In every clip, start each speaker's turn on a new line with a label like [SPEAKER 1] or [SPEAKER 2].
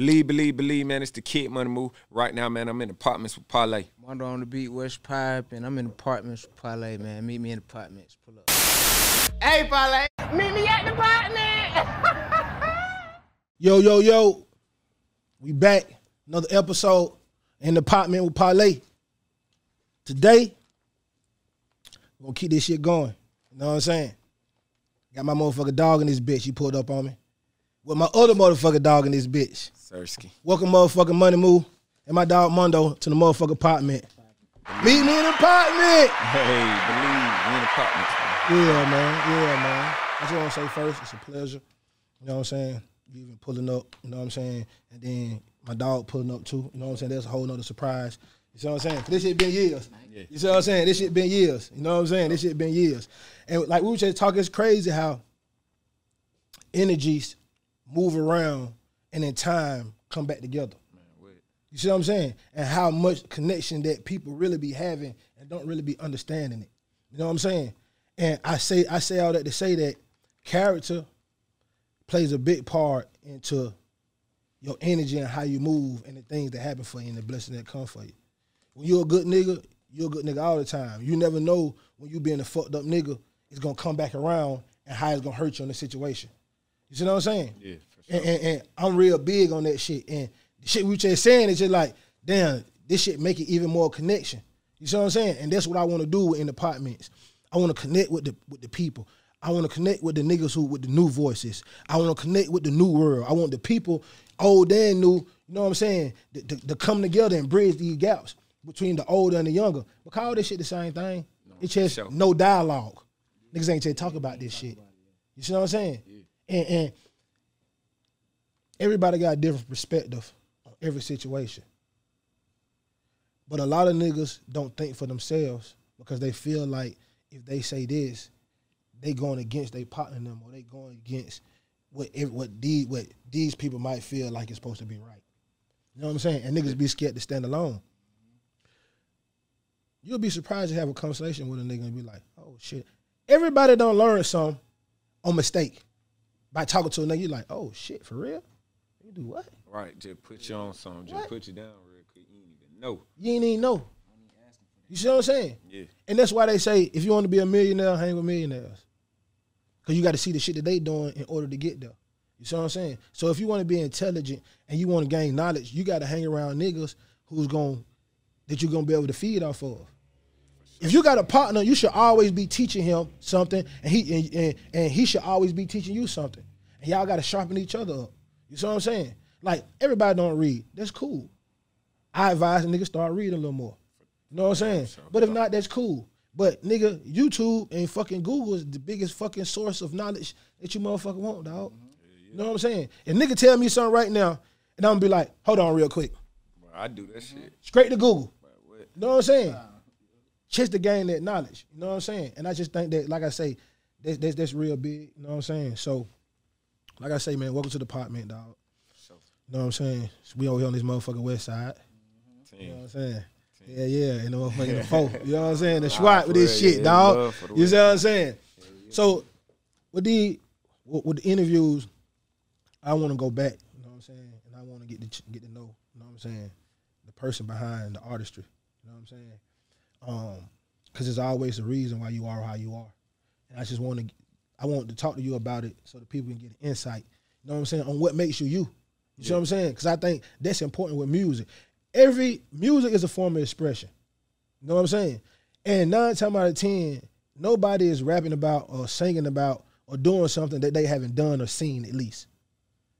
[SPEAKER 1] Believe, believe, believe, man. It's the kid money move. Right now, man, I'm in apartments with Parlay.
[SPEAKER 2] Mondo on the beat, West Pipe, and I'm in apartments with Parlay, man. Meet me in apartments. Pull up.
[SPEAKER 3] Hey, Parlay, meet me at the apartment.
[SPEAKER 4] Yo, yo, yo. We back. Another episode in the apartment with Parlay. Today, we're gonna keep this shit going. You know what I'm saying? Got my motherfucker dog in this bitch. He pulled up on me. With my other motherfucker dog in this bitch.
[SPEAKER 1] Sersky.
[SPEAKER 4] Welcome motherfucking Money Move and my dog Mondo to the motherfucking apartment. Meet me in the apartment.
[SPEAKER 1] Hey, believe, we in apartments, man.
[SPEAKER 4] Yeah, man. Yeah, man. I just want to say first, it's a pleasure. You know what I'm saying? You even pulling up, you know what I'm saying? And then my dog pulling up too. You know what I'm saying? That's a whole nother surprise. You see what I'm saying? this shit been years. You see what I'm saying? This shit been years. You know what I'm saying? This shit been years. And like we were just talking, it's crazy how energies move around and in time come back together. You see what I'm saying? And how much connection that people really be having and don't really be understanding it. You know what I'm saying? And I say I say all that to say that character plays a big part into your energy and how you move and the things that happen for you and the blessings that come for you. When you're a good nigga, you're a good nigga all the time. You never know when you being a fucked up nigga, it's gonna come back around and how it's gonna hurt you in the situation. You see what I'm saying?
[SPEAKER 1] Yeah, sure.
[SPEAKER 4] And, and, and I'm real big on that shit. And the shit we just saying is just like, damn, this shit make it even more connection. You see what I'm saying? And that's what I want to do in apartments. I want to connect with the with the people. I want to connect with the niggas who with the new voices. I want to connect with the new world. I want the people, old and new, you know what I'm saying, to, to, to come together and bridge these gaps between the older and the younger. But call this shit the same thing. it's just
[SPEAKER 1] sure.
[SPEAKER 4] no dialogue. Niggas ain't just talk about this shit. You see what I'm saying? And, and everybody got different perspective on every situation. But a lot of niggas don't think for themselves because they feel like if they say this, they going against their partner them or they going against what what these what these people might feel like it's supposed to be right. You know what I'm saying? And niggas be scared to stand alone. You'll be surprised to have a conversation with a nigga and be like, oh shit. Everybody don't learn something on mistake. By talking to a nigga, You're like, oh shit, for real? You do what?
[SPEAKER 1] Right, just put you on something. Just
[SPEAKER 4] What?
[SPEAKER 1] put you down real quick. You ain't even know.
[SPEAKER 4] You ain't even know. You see what I'm saying?
[SPEAKER 1] Yeah.
[SPEAKER 4] And that's why they say if you want to be a millionaire, hang with millionaires. Cause you got to see the shit that they doing in order to get there. You see what I'm saying? So if you want to be intelligent and you want to gain knowledge, you got to hang around niggas who's going that you're gonna be able to feed off of. If you got a partner, you should always be teaching him something, and he and, and, and he should always be teaching you something. And y'all got to sharpen each other up. You see what I'm saying? Like everybody don't read. That's cool. I advise a nigga start reading a little more. You know what I'm saying? But if not, that's cool. But nigga, YouTube and fucking Google is the biggest fucking source of knowledge that you motherfucker want, dog. Mm-hmm. You know what I'm saying? And nigga tell me something right now, and I'm gonna be like, hold on real quick.
[SPEAKER 1] Bro, I do that mm-hmm. shit.
[SPEAKER 4] Straight to Google.
[SPEAKER 1] Bro, what?
[SPEAKER 4] You know what I'm saying? Just to gain that knowledge. You know what I'm saying? And I just think that, like I say, that's, that's, that's real big. You know what I'm saying? So, like I say, man, welcome to the apartment, dog.
[SPEAKER 1] So,
[SPEAKER 4] You know what I'm saying? We over here on this motherfucking west side. You know what I'm saying? Yeah, yeah, and the motherfucking the four. You know what I'm saying? The SWAT with this shit,
[SPEAKER 1] yeah,
[SPEAKER 4] dog.
[SPEAKER 1] love for the
[SPEAKER 4] You see what I'm saying? So with the with, with the interviews, I want to go back. You know what I'm saying? And I want to get to get to know. You know what I'm saying? The person behind the artistry. You know what I'm saying? Um, because there's always a reason why you are how you are, and I just want to I want to talk to you about it so that people can get an insight. You know what I'm saying? On what makes you you. You see what I'm saying? Because I think that's important with music. Every music is a form of expression. You know what I'm saying? And nine times out of ten, nobody is rapping about or singing about or doing something that they haven't done or seen at least.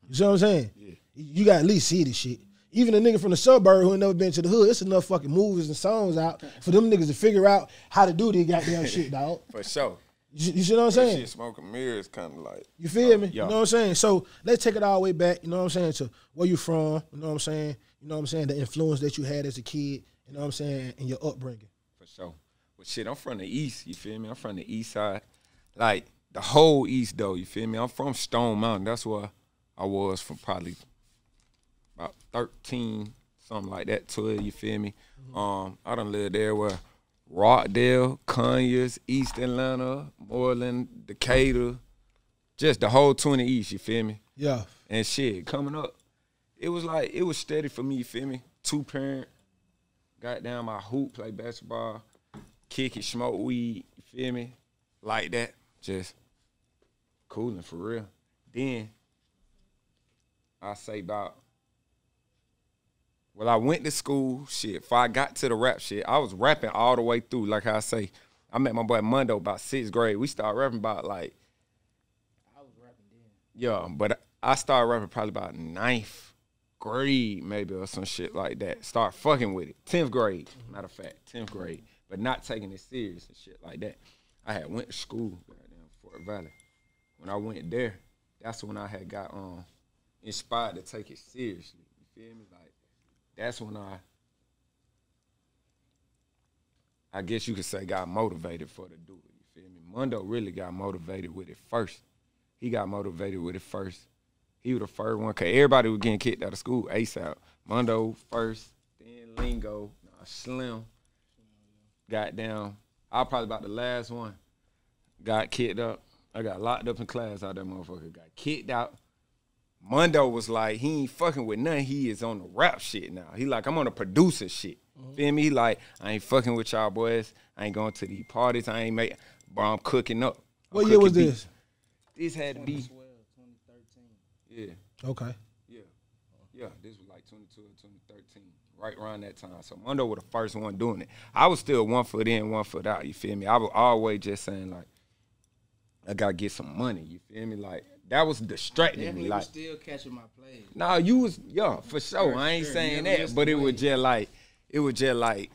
[SPEAKER 4] You see what I'm saying? You got at least see this shit. Even a nigga from the suburb who ain't never been to the hood, it's enough fucking movies and songs out for them niggas to figure out how to do this goddamn shit, dog.
[SPEAKER 1] For sure.
[SPEAKER 4] You, you see what I'm
[SPEAKER 1] That
[SPEAKER 4] saying?
[SPEAKER 1] shit smoking mirrors kind of like.
[SPEAKER 4] You feel me?
[SPEAKER 1] yeah.
[SPEAKER 4] You know what I'm saying? So let's take it all the way back, you know what I'm saying, to where you from, you know what I'm saying? You know what I'm saying? The influence that you had as a kid, you know what I'm saying, and your upbringing.
[SPEAKER 1] For sure. Well, shit, I'm from the east. You feel me? I'm from the east side, like the whole east though. You feel me? I'm from Stone Mountain. That's where I was from probably about 13, something like that. 12. You feel me? Um, I done lived there where Rockdale, Conyers, East Atlanta, Moreland, Decatur, just the whole 20 East. You feel me?
[SPEAKER 4] Yeah.
[SPEAKER 1] And shit, coming up, it was like it was steady for me. You feel me? Two parent, got down my hoop, play basketball, kick it, smoke weed. You feel me? Like that, just cooling for real. Then I say about well, I went to school, shit. Before I got to the rap shit, I was rapping all the way through. Like I say, I met my boy Mundo about sixth grade. We started rapping about like
[SPEAKER 2] I was rapping then.
[SPEAKER 1] yeah, but I started rapping probably about ninth grade, maybe or some shit like that. Start fucking with it. Tenth grade, matter of fact, tenth grade, but not taking it serious and shit like that. I had went to school goddamn Fort Valley. When I went there, that's when I had got um inspired to take it seriously. You feel me? Like that's when I I guess you could say got motivated for to do it. You feel me? Mundo really got motivated with it first. He got motivated with it first. He was the first one, cause everybody was getting kicked out of school ASAP. Mundo first, then Lingo, nah, Slim. Got down. I was probably about the last one. Got kicked up. I got locked up in class out that motherfucker. Got kicked out. Mundo was like, he ain't fucking with nothing. He is on the rap shit now. He like, I'm on the producer shit. Mm-hmm. Feel me? Like, I ain't fucking with y'all boys. I ain't going to these parties. I ain't make, bro, I'm cooking up. I'm
[SPEAKER 4] What year was
[SPEAKER 1] cooking
[SPEAKER 4] this?
[SPEAKER 1] This had to be,
[SPEAKER 2] 2012, 2013.
[SPEAKER 1] yeah,
[SPEAKER 4] Okay.
[SPEAKER 1] yeah, yeah. This was like 22 or 2013, right around that time. So Mundo was the first one doing it. I was still one foot in, one foot out. You feel me? I was always just saying like, I gotta get some money. You feel me? Like that was distracting me.
[SPEAKER 2] Definitely
[SPEAKER 1] Like
[SPEAKER 2] was still catching my plays.
[SPEAKER 1] Nah, you was yeah for sure. I ain't
[SPEAKER 2] sure.
[SPEAKER 1] saying
[SPEAKER 2] Never
[SPEAKER 1] that, but it was
[SPEAKER 2] wave.
[SPEAKER 1] just like it was just like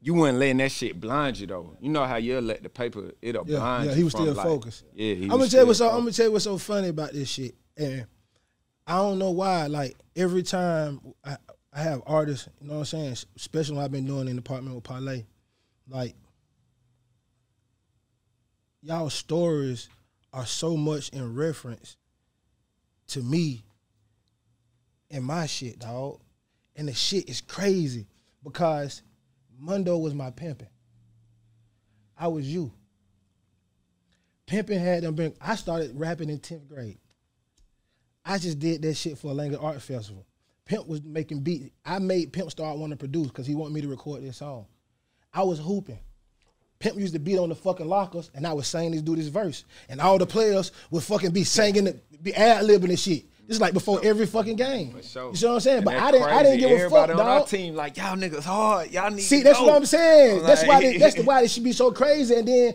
[SPEAKER 1] you weren't letting that shit blind you though. You know how you let the paper it'll
[SPEAKER 4] Yeah,
[SPEAKER 1] blind
[SPEAKER 4] yeah, he was
[SPEAKER 1] from,
[SPEAKER 4] still
[SPEAKER 1] like-
[SPEAKER 4] focused.
[SPEAKER 1] Yeah, he
[SPEAKER 4] I'm gonna tell you what's so, I'm gonna tell you what's so funny about this shit, and I don't know why. Like every time I, I have artists, you know what I'm saying, especially when I've been doing in the department with Parlay, like y'all stories are so much in reference to me and my shit, dog. And the shit is crazy because Mundo was my pimping. I was you. Pimping had them been. I started rapping in tenth grade. I just did that shit for a Langley Art Festival. Pimp was making beats. I made Pimp start wanting to produce because he wanted me to record this song. I was hooping. Pimp used to beat on the fucking lockers, and I was saying this do this verse, and all the players would fucking be singing, the, be ad libbing and shit. This is like before every fucking game.
[SPEAKER 1] Sure.
[SPEAKER 4] You see what I'm saying?
[SPEAKER 1] And
[SPEAKER 4] But I didn't. I didn't give a fuck,
[SPEAKER 1] Everybody on our
[SPEAKER 4] dog.
[SPEAKER 1] team like y'all niggas hard. Y'all need.
[SPEAKER 4] See, that's
[SPEAKER 1] go.
[SPEAKER 4] what I'm saying. That's why. They, that's the why it should be so crazy. And then,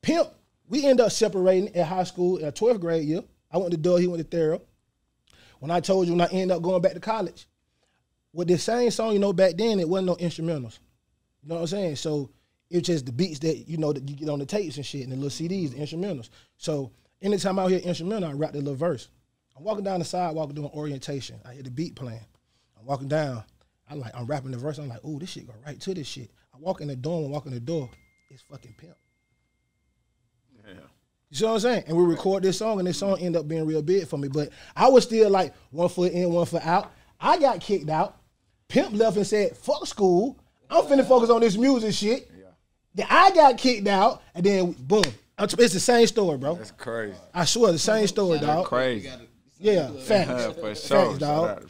[SPEAKER 4] pimp, we end up separating at high school in 12th grade year. I went to Doyle, he went to Thero. When I told you when I ended up going back to college, with this same song, you know, back then it wasn't no instrumentals. You know what I'm saying? So it was just the beats that you know that you get on the tapes and shit and the little CDs, the instrumentals. So anytime I hear instrumental, I rap the little verse. I'm walking down the sidewalk doing orientation. I hear the beat playing. I'm walking down. I'm like I'm rapping the verse. I'm like, ooh, this shit go right to this shit. I walk in the door and walk in the door. It's fucking pimp. Yeah. You see what I'm saying? And we record this song, and this song end up being real big for me. But I was still like one foot in, one foot out. I got kicked out. Pimp left and said, "Fuck school. I'm finna focus on this music shit." Then I got kicked out, and then boom. It's the same story, bro.
[SPEAKER 1] That's crazy.
[SPEAKER 4] I swear, the same story, dog.
[SPEAKER 1] Crazy.
[SPEAKER 4] Yeah, facts.
[SPEAKER 1] Yeah, for sure.
[SPEAKER 4] Facts, dog.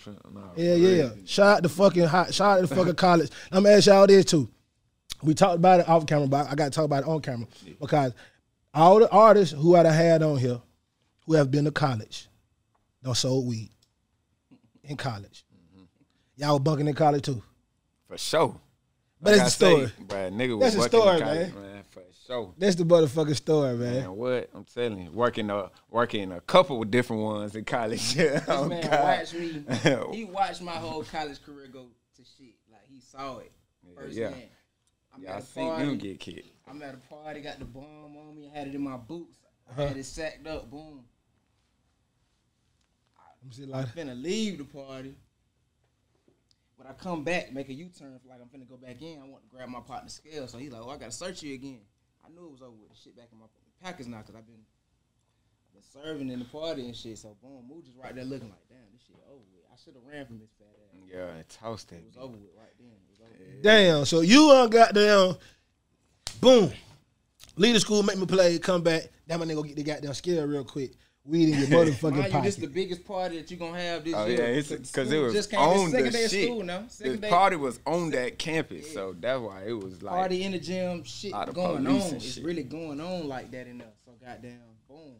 [SPEAKER 1] Shout out to- nah,
[SPEAKER 4] Yeah, yeah. Shout out to fucking hot. Shout out to fucking college. I'm gonna ask y'all this too. We talked about it off camera, but I got to talk about it on camera because all the artists who I done had on here who have been to college, don't sold weed in college. Mm-hmm. Y'all were bunking in college too.
[SPEAKER 1] For sure.
[SPEAKER 4] But
[SPEAKER 1] Like
[SPEAKER 4] it's
[SPEAKER 1] I
[SPEAKER 4] a
[SPEAKER 1] say,
[SPEAKER 4] story.
[SPEAKER 1] bruh, nigga
[SPEAKER 4] That's
[SPEAKER 1] was
[SPEAKER 4] a story,
[SPEAKER 1] working in
[SPEAKER 4] man.
[SPEAKER 1] college, man. For sure.
[SPEAKER 4] That's the motherfucking story, man.
[SPEAKER 1] Man, what? I'm telling you, working a working a couple of different ones in college. Yeah,
[SPEAKER 2] This
[SPEAKER 1] oh,
[SPEAKER 2] man
[SPEAKER 1] God.
[SPEAKER 2] watched me. He watched my whole college career go to shit. Like he saw it firsthand.
[SPEAKER 1] yeah.
[SPEAKER 2] I'm
[SPEAKER 1] Yeah, I
[SPEAKER 2] at a
[SPEAKER 1] seen
[SPEAKER 2] party.
[SPEAKER 1] you get kicked.
[SPEAKER 2] I'm at a party, got the bomb on me, I had it in my boots,
[SPEAKER 1] Uh-huh.
[SPEAKER 2] had it sacked up, boom.
[SPEAKER 4] Let me
[SPEAKER 2] I'm finna leave the party. But I come back, make a U-turn, like I'm finna go back in. I want to grab my partner's scale. So he's like, oh, I gotta search you again. I knew it was over with. The shit back in my pockets now, cause I've been, I've been serving in the party and shit. So boom, Moo just right there looking like, damn, this shit over with. I should have ran from this fat ass.
[SPEAKER 1] Yeah, and toast that.
[SPEAKER 2] It was over with right then. It was over with.
[SPEAKER 4] damn. So you uh, got down, boom. Leave the school, make me play, come back. That my nigga get the goddamn scale real quick. Weed in your motherfucking
[SPEAKER 2] Mind you,
[SPEAKER 4] pocket.
[SPEAKER 2] this the biggest party that you gonna have this
[SPEAKER 1] Oh
[SPEAKER 2] year.
[SPEAKER 1] yeah, it's because it was
[SPEAKER 2] just came,
[SPEAKER 1] on
[SPEAKER 2] it's second
[SPEAKER 1] the
[SPEAKER 2] day of
[SPEAKER 1] shit.
[SPEAKER 2] school now. Second
[SPEAKER 1] the
[SPEAKER 2] day
[SPEAKER 1] party was on that campus, so that's why it was like
[SPEAKER 2] party in the gym, shit
[SPEAKER 1] Lot of
[SPEAKER 2] going on.
[SPEAKER 1] and
[SPEAKER 2] It's really going on like that in there. So goddamn, boom.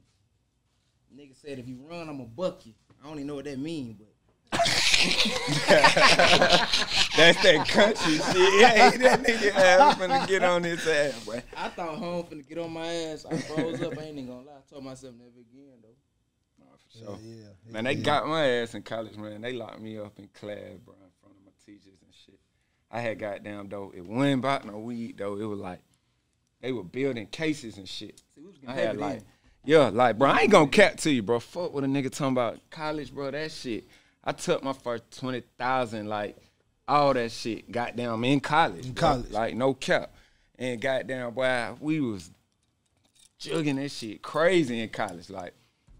[SPEAKER 2] Nigga said if you run, I'ma buck you. I don't even know what that mean, but
[SPEAKER 1] that's that country shit. Hey, that nigga ass finna get on his ass, boy.
[SPEAKER 2] I thought home finna get on my ass. I froze up. I ain't even gonna lie. I told myself never again though.
[SPEAKER 1] So,
[SPEAKER 4] yeah,
[SPEAKER 1] man, they got my ass in college, man. They locked me up in class, bro, in front of my teachers and shit. I had goddamn though. It wasn't about no weed though. It was like they were building cases and shit.
[SPEAKER 2] See, we was getting
[SPEAKER 1] I had like,
[SPEAKER 2] then.
[SPEAKER 1] yeah, like, bro, I ain't gonna cap to you, bro. Fuck what a nigga talking about college, bro. That shit. I took my first twenty thousand, like, all that shit. Goddamn, in college.
[SPEAKER 4] In
[SPEAKER 1] bro.
[SPEAKER 4] college.
[SPEAKER 1] like no cap. And goddamn, boy, we was jugging that shit crazy in college, like.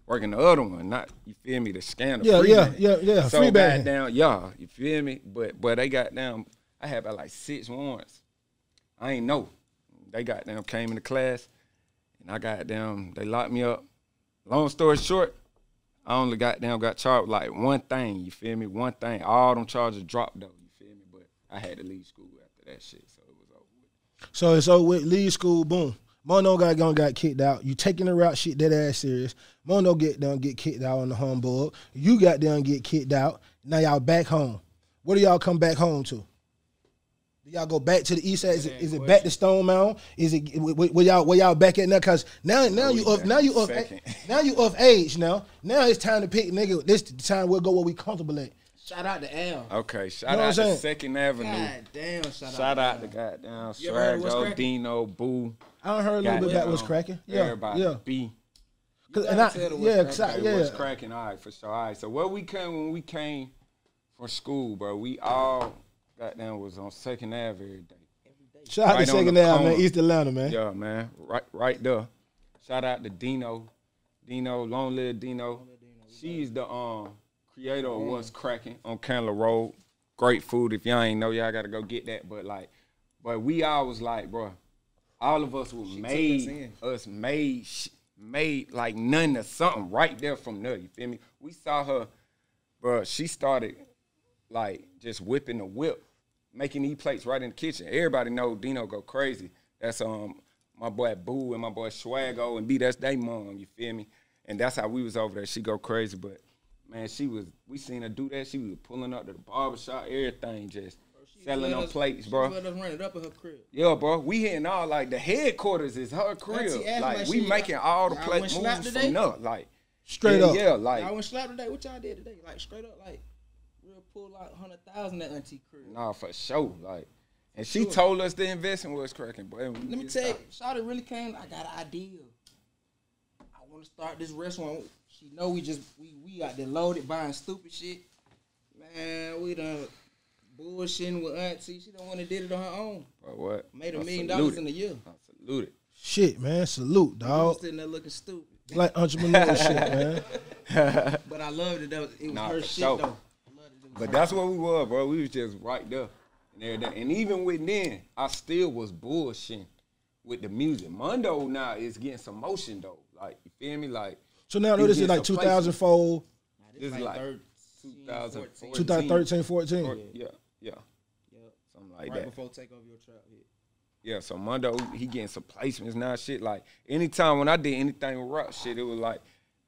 [SPEAKER 1] Working the other one, not you feel me, the scanner.
[SPEAKER 4] Yeah, yeah, yeah, yeah,
[SPEAKER 1] So
[SPEAKER 4] free bagging.
[SPEAKER 1] goddamn, yeah, you feel me? But but they got down. I had about like six warrants. I ain't know. They got down, came into class, and I got down. They locked me up. Long story short, I only got down, got charged like one thing. You feel me? One thing. All them charges dropped though. You feel me? But I had to leave school after that shit, so it was over. With.
[SPEAKER 4] So so with leave school, boom. Mono got gonna got kicked out. You taking the route shit that ass serious. Mono get done get kicked out on the humbug. You got done get kicked out. Now y'all back home. What do y'all come back home to? Do y'all go back to the east side? Is it, is it back to Stone Mountain? Is it where, where y'all where y'all back at now? Cause now now you
[SPEAKER 1] back
[SPEAKER 4] now you
[SPEAKER 1] in a
[SPEAKER 4] up
[SPEAKER 1] second.
[SPEAKER 4] now you of age now. Now it's time to pick nigga. This the time we'll go where we comfortable at.
[SPEAKER 2] Shout out to Al.
[SPEAKER 1] Okay, shout
[SPEAKER 4] You know
[SPEAKER 1] out to? Second Avenue.
[SPEAKER 2] God damn, shout,
[SPEAKER 1] Shout out to
[SPEAKER 2] Al.
[SPEAKER 1] goddamn
[SPEAKER 2] You ever heard of What's
[SPEAKER 1] Swaggo, Dino, Boo.
[SPEAKER 4] I done heard a little bit about
[SPEAKER 1] goddamn,
[SPEAKER 4] what's cracking. Yeah,
[SPEAKER 1] Everybody,
[SPEAKER 4] yeah.
[SPEAKER 1] B.
[SPEAKER 4] 'Cause-
[SPEAKER 2] You
[SPEAKER 4] and I,
[SPEAKER 2] tell
[SPEAKER 4] yeah,
[SPEAKER 2] what's
[SPEAKER 4] 'cause I-
[SPEAKER 2] cracking.
[SPEAKER 1] Hey,
[SPEAKER 4] yeah.
[SPEAKER 1] what's cracking? All right, for sure. All right, so where we came when we came from school, bro, we all goddamn was on Second Ave every day.
[SPEAKER 4] Shout out to Second
[SPEAKER 1] the
[SPEAKER 4] Ave, man. East Atlanta, man.
[SPEAKER 1] Yeah, man, right, right there. Shout out to Dino, Dino, long live Dino. She's the um creator of what's cracking on Candler Road. Great food. If y'all ain't know, y'all gotta go get that. But like, but we all was like, bro, all of us were made,
[SPEAKER 2] in.
[SPEAKER 1] us made, made like none of something right there from there. You feel me? We saw her, bro. She started like just whipping the whip, making these plates right in the kitchen. Everybody know Dino go crazy. That's um my boy Boo and my boy Swaggo and B. That's they mom. You feel me? And that's how we was over there. She go crazy, but man, she was. We seen her do that. She was pulling up to the barbershop, everything, just selling
[SPEAKER 2] Let
[SPEAKER 1] on
[SPEAKER 2] us-
[SPEAKER 1] plates,
[SPEAKER 2] she
[SPEAKER 1] bro.
[SPEAKER 2] Let us run it up at her crib.
[SPEAKER 1] Yeah, bro. We hitting all like the headquarters is her crib.
[SPEAKER 2] Auntie
[SPEAKER 1] Like
[SPEAKER 2] like
[SPEAKER 1] we
[SPEAKER 2] she-
[SPEAKER 1] making all the
[SPEAKER 2] y'all
[SPEAKER 1] plate moves
[SPEAKER 2] slap
[SPEAKER 1] from
[SPEAKER 2] today?
[SPEAKER 1] there. Like
[SPEAKER 4] Straight
[SPEAKER 1] yeah,
[SPEAKER 4] up.
[SPEAKER 1] Yeah, like
[SPEAKER 2] y'all went slap today. What y'all did today? Like straight up, like real pull like hundred thousand at auntie crib.
[SPEAKER 1] Nah, for sure. Like, and she
[SPEAKER 2] Sure.
[SPEAKER 1] told us the investment was cracking, boy.
[SPEAKER 2] Let me tell you, Shawty really came. I got an idea. I want to start this restaurant. She know we just we we out there loaded buying stupid shit. Man, we done bullshitting with auntie. She don't want to did it on her own.
[SPEAKER 1] Bro, what?
[SPEAKER 2] Made a
[SPEAKER 1] I
[SPEAKER 2] million dollars
[SPEAKER 1] it.
[SPEAKER 2] in a year.
[SPEAKER 1] I salute it.
[SPEAKER 4] Shit, man. Salute,
[SPEAKER 2] I
[SPEAKER 4] dog.
[SPEAKER 2] sitting there looking stupid,
[SPEAKER 4] Like entrepreneur shit, man.
[SPEAKER 2] but I loved it. Though. It was
[SPEAKER 1] Nah,
[SPEAKER 2] her shit
[SPEAKER 1] sure.
[SPEAKER 2] though. I loved it. It was
[SPEAKER 1] But that's what we were, bro. We was just right there and everything. And even with then, I still was bullshitting with the music. Mondo now is getting some motion though. Like you feel me? Like
[SPEAKER 4] So now
[SPEAKER 1] He
[SPEAKER 4] this is like
[SPEAKER 1] some placement.
[SPEAKER 4] 2004,
[SPEAKER 2] This
[SPEAKER 1] This is like 2014.
[SPEAKER 4] 2013, 14.
[SPEAKER 1] or- yeah, yeah,
[SPEAKER 2] Yep.
[SPEAKER 1] something like
[SPEAKER 2] right
[SPEAKER 1] that.
[SPEAKER 2] before take over your trap hit.
[SPEAKER 1] Yeah, so Mondo, he getting some placements now. Shit, like anytime when I did anything with rap shit, it was like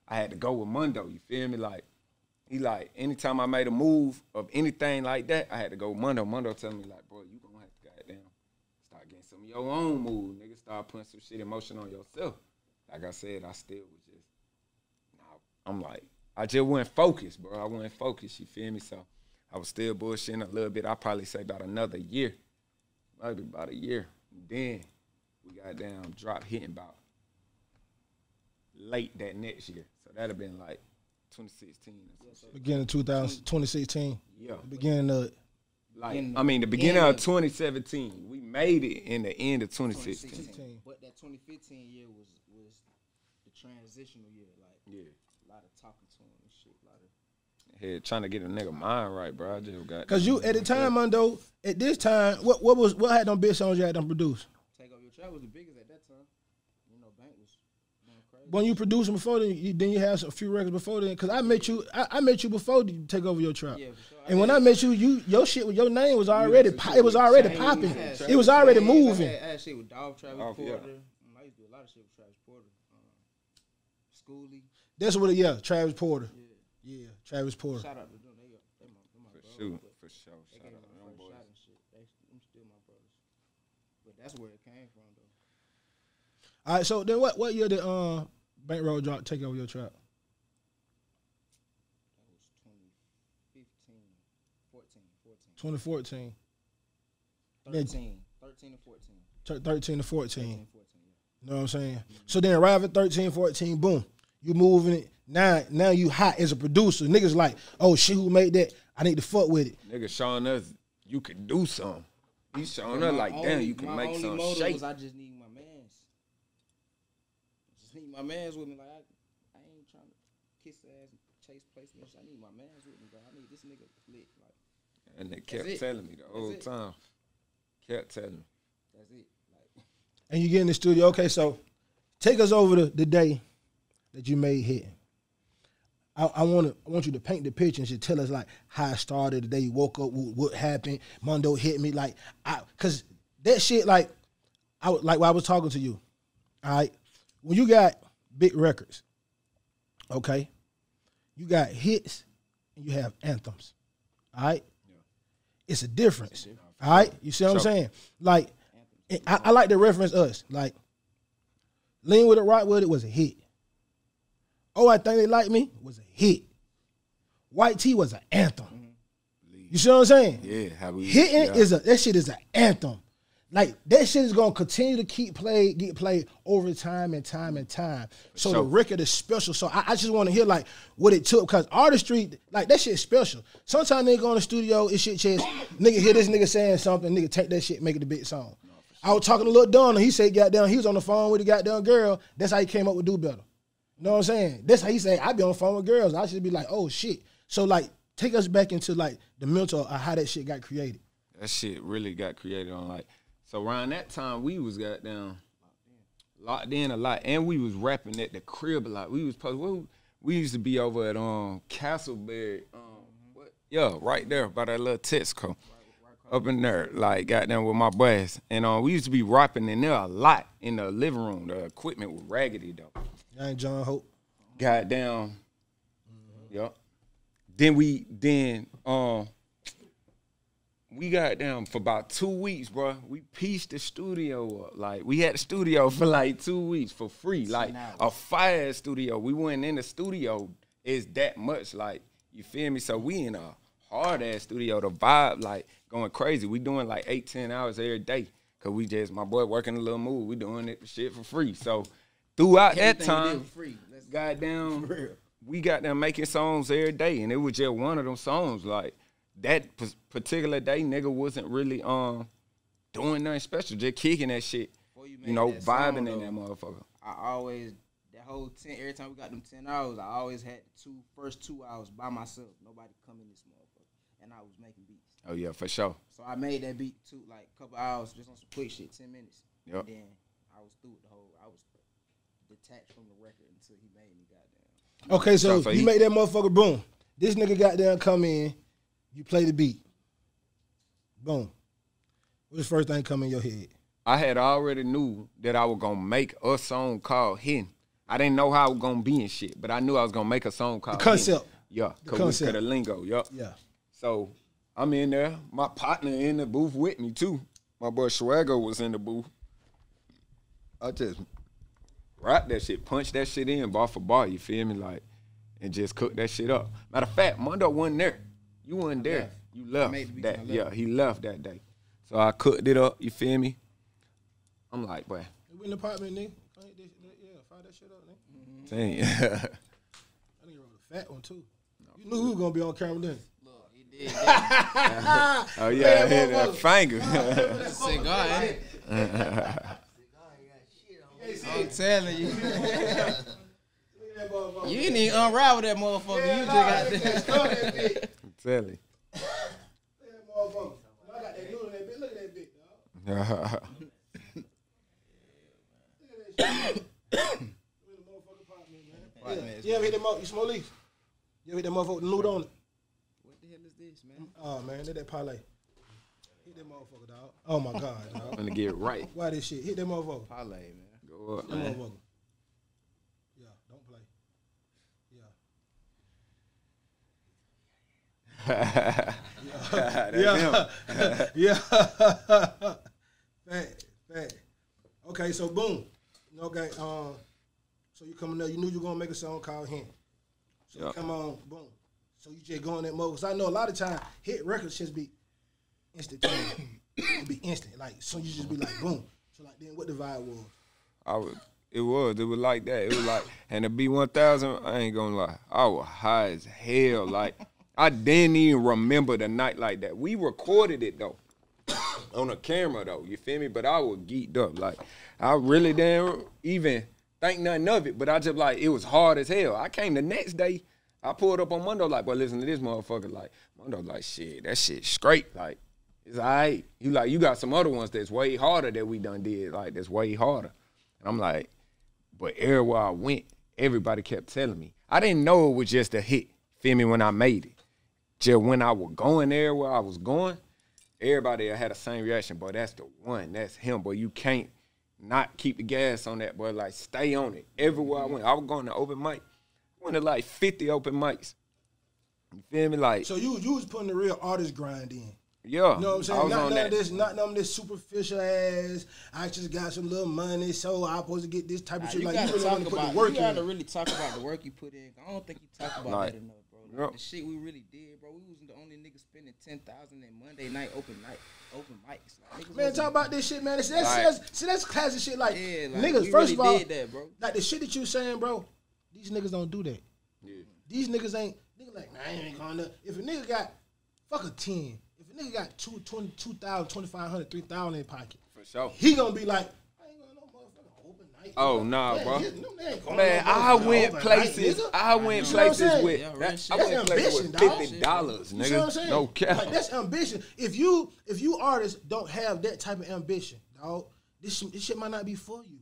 [SPEAKER 1] I had to go with Mondo. You feel me? Like he like anytime I made a move of anything like that, I had to go with Mondo. Mondo tell me like, bro, you gonna have to goddamn start getting some of your own moves, nigga. Start putting some shit in motion on yourself. Like I said, I still was just. Nah, I'm like, I just wasn't focused, bro. I wasn't focused. You feel me? So I was still bullshitting a little bit. I probably say about another year maybe about a year. Then we got down drop hitting about late that next year. So that'd have been like 2016 or some.
[SPEAKER 4] Beginning of 2000, 2016.
[SPEAKER 1] Yeah.
[SPEAKER 4] Beginning of
[SPEAKER 1] Like
[SPEAKER 2] In
[SPEAKER 1] I mean the
[SPEAKER 2] the
[SPEAKER 1] beginning of
[SPEAKER 2] of-
[SPEAKER 1] 2017. We made it in the end of 2016.
[SPEAKER 2] 2016. But that 2015 year was was the transitional year. Like
[SPEAKER 1] Yeah.
[SPEAKER 2] A lot of talking to him and shit. A lot of
[SPEAKER 1] Head trying to get a nigga mind right, bro. I just got
[SPEAKER 4] Cause you at the time, Mondo, at this time, what what was what had them big songs you had them produce?
[SPEAKER 2] take over your trap was the biggest at that time. You know, Bank was crazy.
[SPEAKER 4] when you producing before then, you, then you have a few records before then. Cause I met you, I, I met you before you take over your trap.
[SPEAKER 2] Yeah, for sure. I
[SPEAKER 4] And when
[SPEAKER 2] did.
[SPEAKER 4] I met you, you your shit, with your name was already,
[SPEAKER 1] some
[SPEAKER 4] po- it was already
[SPEAKER 1] Shane,
[SPEAKER 4] popping.
[SPEAKER 1] yeah,
[SPEAKER 4] It was already
[SPEAKER 2] Yeah,
[SPEAKER 4] moving.
[SPEAKER 2] I had, I had shit with Dolph, Travis
[SPEAKER 1] Dolph, yeah.
[SPEAKER 2] Porter. Um, I used to do a lot of shit with Travis Porter. Um, Schoolie.
[SPEAKER 4] That's what it. Yeah, Travis Porter. Yeah, Travis Porter.
[SPEAKER 2] Shout out to them. They, they my, they my
[SPEAKER 1] For
[SPEAKER 2] brothers,
[SPEAKER 1] sure, for sure.
[SPEAKER 2] They
[SPEAKER 1] Shout out to them boys.
[SPEAKER 2] shot and shit. They, them still my brothers. But that's where it came from, though.
[SPEAKER 4] All right, so then what? What year did uh, Bankroll drop take over your trap?
[SPEAKER 2] That was 2015, 14, 14,
[SPEAKER 4] 2014,
[SPEAKER 2] 13, 13 and 14.
[SPEAKER 4] 13 to 14.
[SPEAKER 2] 13, 14, yeah.
[SPEAKER 4] You know what I'm saying? So then arrive at 13, 14, boom. You moving it. Now now you hot as a producer. Niggas like, oh shit, who made that? I need to fuck with it.
[SPEAKER 1] Nigga showing us you can do something. He's showing us
[SPEAKER 2] My
[SPEAKER 1] like, damn, you can
[SPEAKER 2] my
[SPEAKER 1] make
[SPEAKER 2] only
[SPEAKER 1] something
[SPEAKER 2] motive
[SPEAKER 1] shake.
[SPEAKER 2] was I just need my mans. Just need my mans with me. Like I, I ain't trying to kiss ass, chase placements. I need my mans with me, bro. I need this nigga lit. Like
[SPEAKER 1] And they kept telling me the whole time. Kept telling me.
[SPEAKER 2] that's it. Like
[SPEAKER 4] And you get in the studio. Okay, so take us over the, the day that you made hit. I, I want to I want you to paint the picture and just tell us like how it started, the day you woke up, what, what happened. Mondo hit me like I cause that shit like I was like when I was talking to you. All right. When you got big records, okay, you got hits and you have anthems. All right. It's a difference. All right. You see what I'm saying? Like I, I like to reference us. Like Lean with it, Rock with it was a hit. Oh, I think they like me was a hit. White T was an anthem. You see what I'm saying?
[SPEAKER 1] Yeah, how we
[SPEAKER 4] Hitting
[SPEAKER 1] yeah.
[SPEAKER 4] is a that shit is an anthem. Like that shit is gonna continue to keep played, get played over time and time and time. So the record is special. So I, I just want to hear like what it took because artistry, like that shit is special. Sometimes nigga go in the studio, it shit just nigga hear this nigga saying something, nigga take that shit, make it a big song. I was talking to Lil and he said goddamn, he was on the phone with the goddamn girl. That's how he came up with Do Better. You know what I'm saying? That's how he say I be on the phone with girls. I should be like, oh shit. So like take us back into like the mental of how that shit got created.
[SPEAKER 1] that shit really got created on like so around that time we was goddamn locked in a lot and we was rapping at the crib a lot. We was post we, we used to be over at um Castleberry, um what yeah, right there by that little Texaco. Up in there, like goddamn with my boys. And um we used to be rapping in there a lot in the living room. The equipment was raggedy though.
[SPEAKER 4] I ain't John Hope.
[SPEAKER 1] Goddamn. Yup. Then we then um we got down for about two weeks, bro. We pieced the studio up. Like we had the studio for like two weeks for free. Like a fire studio. We went in the studio is that much. Like, you feel me? So we in a hard ass studio. The vibe like going crazy. We doing like eight, ten hours every day. Cause we just my boy working a little move. We doing it shit for free. So throughout that
[SPEAKER 2] Everything we did
[SPEAKER 1] time. Goddamn, we got them making songs every day, and it was just one of them songs. Like that p- particular day, nigga wasn't really um doing nothing special, just kicking that shit.
[SPEAKER 2] You
[SPEAKER 1] You know,
[SPEAKER 2] that song,
[SPEAKER 1] vibing in that motherfucker.
[SPEAKER 2] I always that whole ten. Every time we got them ten hours, I always had the two first two hours by myself. Nobody come in this motherfucker, and I was making beats.
[SPEAKER 1] Oh yeah, for sure.
[SPEAKER 2] So I made that beat two like a couple hours just on some quick shit, ten minutes.
[SPEAKER 1] Yep.
[SPEAKER 2] And then I was through with the whole. I was detached from the record until he made me. Goddamn.
[SPEAKER 4] Okay, so,
[SPEAKER 1] So- so
[SPEAKER 4] you
[SPEAKER 1] he-
[SPEAKER 4] make that motherfucker boom. This nigga got down, come in, you play the beat. Boom. What's the first thing come in your head?
[SPEAKER 1] I had already knew that I was gonna make a song called Hidden. I didn't know how it was gonna be and shit, but I knew I was gonna make a song called
[SPEAKER 4] concept.
[SPEAKER 1] Hidden. Yeah,
[SPEAKER 4] The
[SPEAKER 1] cause
[SPEAKER 4] concept.
[SPEAKER 1] we could lingo. Yup.
[SPEAKER 4] Yeah.
[SPEAKER 1] So I'm in there. My partner in the booth with me too. My boy Swagger was in the booth. I just rock that shit, punch that shit in bar for bar. You feel me? Like, and just cook that shit up. Matter of fact, Mondo wasn't there. You wasn't there.
[SPEAKER 2] left.
[SPEAKER 1] You left
[SPEAKER 2] made the beats
[SPEAKER 1] that.
[SPEAKER 2] and I
[SPEAKER 1] Yeah, he left that day. So I cooked it up. You feel me? I'm like, boy,
[SPEAKER 4] We in the apartment, nigga. Find that- that- Yeah, fire that shit up, nigga. Mm-hmm.
[SPEAKER 1] dang.
[SPEAKER 4] I think wrote a fat one too. You knew we was gonna be on camera then.
[SPEAKER 2] Look, he did
[SPEAKER 1] oh yeah, oh, I hit that finger.
[SPEAKER 2] cigar, ain't it? I'm telling you. You didn't even unravel that motherfucker. You just got there.
[SPEAKER 1] I'm telling you. Look at that ball.
[SPEAKER 4] You ever hit them up? You smoke leaf? You ever hit that motherfucker with the loot on it?
[SPEAKER 2] What the hell is this, man?
[SPEAKER 4] Mm, oh man, hit that parlay. Hit that motherfucker, dog. Oh my god,
[SPEAKER 1] I'm gonna get it right.
[SPEAKER 4] Why this shit? Hit that motherfucker.
[SPEAKER 2] Parlay, man.
[SPEAKER 1] Go up,
[SPEAKER 4] That
[SPEAKER 1] man.
[SPEAKER 4] Yeah, don't play. Yeah. Yeah. Fact, fact. Okay, so boom. Okay, um, so you coming up, you knew you were gonna make a song called Hint. So
[SPEAKER 1] Yeah.
[SPEAKER 4] come on, boom. So you just go that mode. Cause I know a lot of time hit records just be instantaneous. it be instant. Like so you just be like boom. So like then what the vibe was.
[SPEAKER 1] I was, it was, it was like that. It was like, and the B one thousand, I ain't gonna lie, I was high as hell. Like, I didn't even remember the night like that. We recorded it though, on a camera though. You feel me? But I was geeked up. Like, I really didn't even think nothing of it. But I just like, it was hard as hell. I came the next day. I pulled up on Mondo like, well, listen to this motherfucker. Like, Mondo like, shit, that shit straight. Like, it's all right. You like, you got some other ones that's way harder that we done did. Like, that's way harder. I'm like, but everywhere I went, everybody kept telling me. I didn't know it was just a hit. Feel me? When I made it, just when I was going there where I was going, everybody had the same reaction. Boy, that's the one. That's him. Boy, you can't not keep the gas on that. Boy, like stay on it. Everywhere I mm-hmm. went, I was going to open mic. I went to like 50 open mics. You feel me? Like,
[SPEAKER 4] So you you was putting the real artist grind in.
[SPEAKER 1] Yeah.
[SPEAKER 4] You know what I'm
[SPEAKER 1] I
[SPEAKER 4] saying?
[SPEAKER 1] was
[SPEAKER 4] Not
[SPEAKER 1] on
[SPEAKER 4] none
[SPEAKER 1] that.
[SPEAKER 4] of this, not none of this superficial ass. I just got some little money, so I'm supposed to get this type of
[SPEAKER 2] Nah,
[SPEAKER 4] shit.
[SPEAKER 2] you
[SPEAKER 4] like you really
[SPEAKER 2] talk
[SPEAKER 4] want to put
[SPEAKER 2] about.
[SPEAKER 4] the work
[SPEAKER 2] you gotta really talk about the work you put in. I don't think you talk about
[SPEAKER 1] Like,
[SPEAKER 2] that enough, bro. Like,
[SPEAKER 1] yep.
[SPEAKER 2] The shit we really did, bro. We wasn't the only niggas spending ten thousand in Monday night open night open mics. Like,
[SPEAKER 4] Man, talk about this shit, man. That's, that's,
[SPEAKER 1] Like-
[SPEAKER 4] that's, see, that's classic shit. Like,
[SPEAKER 2] Yeah, like,
[SPEAKER 4] niggas,
[SPEAKER 2] we
[SPEAKER 4] first
[SPEAKER 2] really
[SPEAKER 4] of all,
[SPEAKER 2] that, bro.
[SPEAKER 4] like the shit that you saying, bro, these niggas don't do that.
[SPEAKER 1] Yeah.
[SPEAKER 4] These niggas ain't, niggas like, man, I ain't going to. If a nigga got, fuck a 10. Nigga got two, 20, 2,000, 2,500, 3,000 in his pocket,
[SPEAKER 1] For sure.
[SPEAKER 4] he gonna be like, I ain't going to no motherfucking open night.
[SPEAKER 1] Oh, nah, bro.
[SPEAKER 4] his- no, they ain't going
[SPEAKER 1] Man, I went places. I went
[SPEAKER 4] You know what I'm
[SPEAKER 1] places with.
[SPEAKER 2] Yeah, real
[SPEAKER 1] that-
[SPEAKER 2] shit.
[SPEAKER 1] I went places
[SPEAKER 4] ambition,
[SPEAKER 1] with
[SPEAKER 4] dog.
[SPEAKER 1] fifty dollars,
[SPEAKER 4] You see what I'm
[SPEAKER 1] nigga.
[SPEAKER 4] saying?
[SPEAKER 1] No cap.
[SPEAKER 4] Like, that's ambition. If you if you artists don't have that type of ambition, dog, this this shit might not be for you.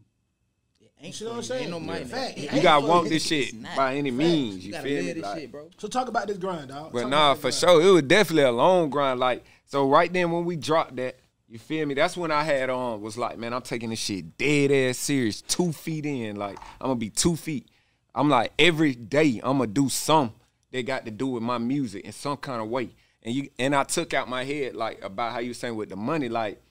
[SPEAKER 2] It
[SPEAKER 4] You know what I'm saying?
[SPEAKER 2] Ain't no money.
[SPEAKER 4] Fact. You
[SPEAKER 1] you gotta
[SPEAKER 2] for
[SPEAKER 1] want this shit by any means.
[SPEAKER 2] You
[SPEAKER 1] You feel me?
[SPEAKER 2] this
[SPEAKER 1] Like,
[SPEAKER 2] shit, bro.
[SPEAKER 4] So talk about this grind, dog.
[SPEAKER 1] But
[SPEAKER 4] Talk
[SPEAKER 1] nah, for
[SPEAKER 4] grind.
[SPEAKER 1] sure, it was definitely a long grind. Like, so right then when we dropped that, you feel me? That's when I had on was like, man, I'm taking this shit dead ass serious, two feet in. Like, I'm gonna be two feet. I'm like, every day I'm gonna do some that got to do with my music in some kind of way. And you and I took out my head like about how you saying with the money, like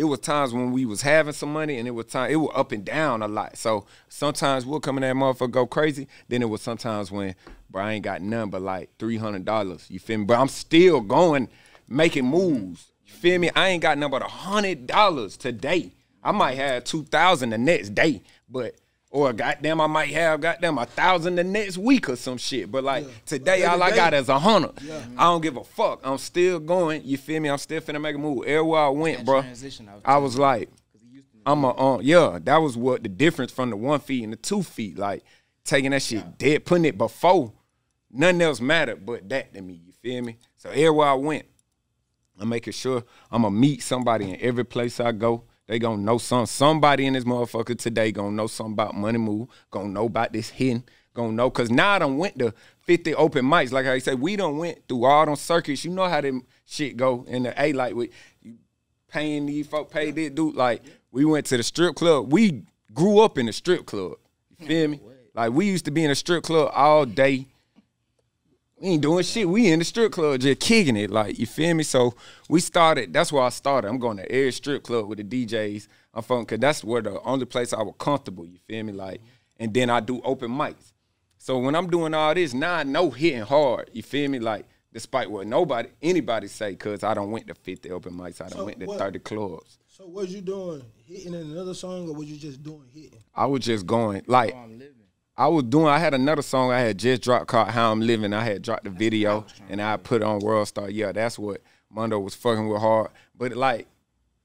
[SPEAKER 1] it was times when we was having some money and it was time it was up and down a lot. So sometimes we'll come in that motherfucker go crazy. Then it was sometimes when bro I ain't got none but like three hundred dollars. You feel me? But I'm still going, making moves. You feel me? I ain't got nothing but a hundred dollars today. I might have two thousand the next day, but or goddamn I might have goddamn a thousand the next week or some shit. But like today all I got is a hundred. I don't give a fuck. I'm still going. You feel me? I'm still finna make a move. Everywhere I went,
[SPEAKER 2] That
[SPEAKER 1] bro.
[SPEAKER 2] I was
[SPEAKER 1] I was like,
[SPEAKER 2] 'Cause he used to
[SPEAKER 1] I'm a um, yeah. That was what the difference from the one feet and the two feet. Like taking that shit dead, putting it before. Nothing else mattered but that to me. You feel me? So everywhere I went, I'm making sure I'm gonna meet somebody in every place I go. They gonna know some somebody in this motherfucker today gonna know something about money move, gonna know about this hidden, gonna know cause now I done went to 50 open mics. Like I said, we done went through all them circuits. You know how them shit go in the A like with you paying these folk pay this dude. Like we went to the strip club. We grew up in the strip club. You feel me? Like we used to be in a strip club all day. We ain't doing shit. We in the strip club just kicking it. Like, you feel me? So we started, that's where I started. I'm going to every strip club with the DJs. I'm from, cause that's where the only place I was comfortable, you feel me? Like, and then I do open mics. So when I'm doing all this, now I know hitting hard, you feel me? Like, despite what nobody, anybody say, cause I don't went to 50 open mics. I done
[SPEAKER 4] So
[SPEAKER 1] went to
[SPEAKER 4] what-
[SPEAKER 1] 30 clubs.
[SPEAKER 4] So what you doing hitting another song, or was you just doing hitting?
[SPEAKER 1] I was just going, like,
[SPEAKER 2] how I'm living.
[SPEAKER 1] I was doing. I had another song I had just dropped called "How I'm Living." I had dropped the video and I put it on World Star. Yeah, that's what Mondo was fucking with hard. But like,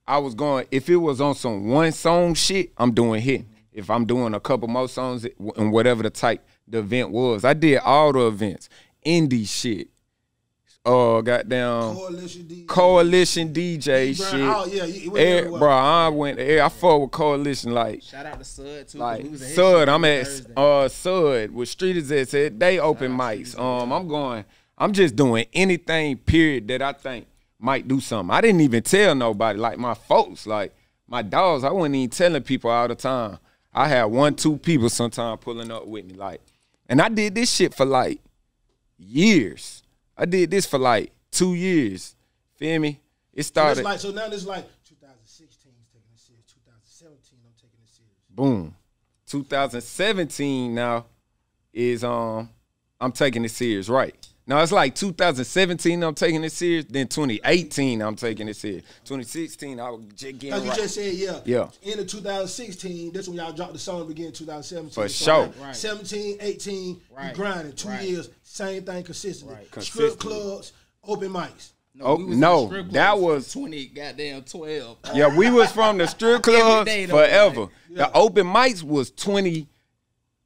[SPEAKER 1] I was going. If it was on some one song shit, I'm doing hit. If I'm doing a couple more songs and whatever the type the event was, I did all the events, indie shit, uh goddamn
[SPEAKER 4] Coalition DJ.
[SPEAKER 1] coalition DJ
[SPEAKER 4] Brown-
[SPEAKER 1] shit.
[SPEAKER 4] Oh yeah, you, you went
[SPEAKER 1] Eh,
[SPEAKER 4] everywhere.
[SPEAKER 1] bro, I went. eh, I fuck with coalition like.
[SPEAKER 2] Shout out to Sud too. 'cause
[SPEAKER 1] Like
[SPEAKER 2] we was at
[SPEAKER 1] Sud, I'm at
[SPEAKER 2] Thursday.
[SPEAKER 1] uh Sud with Street is said they open
[SPEAKER 2] out
[SPEAKER 1] mics. Um, I'm going. I'm just doing anything. Period that I think might do something. I didn't even tell nobody. Like my folks, like my dogs. I wasn't even telling people all the time. I had one, two people sometime pulling up with me. Like, and I did this shit for like years. I did this for like two years. Feel me? It started.
[SPEAKER 4] like, so now this like 2016 is taking this serious. 2017 I'm taking this serious.
[SPEAKER 1] boom 2017 now is um i'm taking it serious right now it's like 2017 i'm taking it serious then 2018 i'm taking it serious 2016 i was just getting
[SPEAKER 4] Like you
[SPEAKER 1] right.
[SPEAKER 4] just said, yeah.
[SPEAKER 1] Yeah.
[SPEAKER 4] End of 2016, that's when y'all dropped the song beginning 2017.
[SPEAKER 1] For
[SPEAKER 4] So
[SPEAKER 1] sure.
[SPEAKER 4] like
[SPEAKER 2] Right.
[SPEAKER 4] 17, 18,
[SPEAKER 2] Right.
[SPEAKER 4] you grinding. Two
[SPEAKER 2] Right.
[SPEAKER 4] years, same thing consistently.
[SPEAKER 2] Right.
[SPEAKER 4] Strip clubs, open mics.
[SPEAKER 1] Oh,
[SPEAKER 2] we was
[SPEAKER 1] no, that was-
[SPEAKER 2] twenty goddamn twelve.
[SPEAKER 1] yeah we was from the strip clubs forever
[SPEAKER 2] like,
[SPEAKER 1] the open mics was 20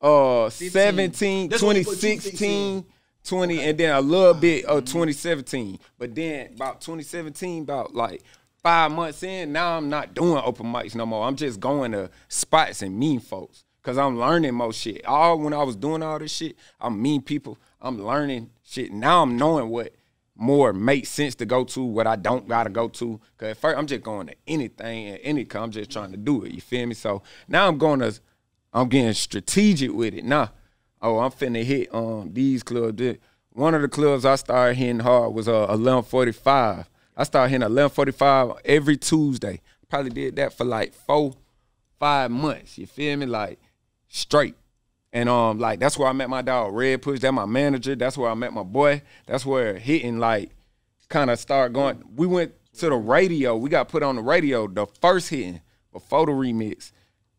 [SPEAKER 1] uh 17
[SPEAKER 4] That's when you put
[SPEAKER 1] 2016 20 and then a little bit of 2017 but then about 2017 about like five months in now i'm not doing open mics no more. I'm just going to spots and meeting folks because i'm learning more shit. All when i was doing all this shit i'm meeting people i'm learning shit. Now i'm knowing what more makes sense to go to what i don't gotta go to. Because at first i'm just going to anything and any i'm just trying to do it you feel me? So now i'm going to I'm getting strategic with it. Now. Oh, I'm finna hit um these clubs. One of the clubs I started hitting hard was uh 1145. I started hitting 1145 every Tuesday. Probably did that for like four, five months. You feel me? Like straight. And um, like that's where I met my dog Red Push. That's my manager. That's where I met my boy. That's where hitting like kind of started going. We went to the radio. We got put on the radio. The first hitting before the remix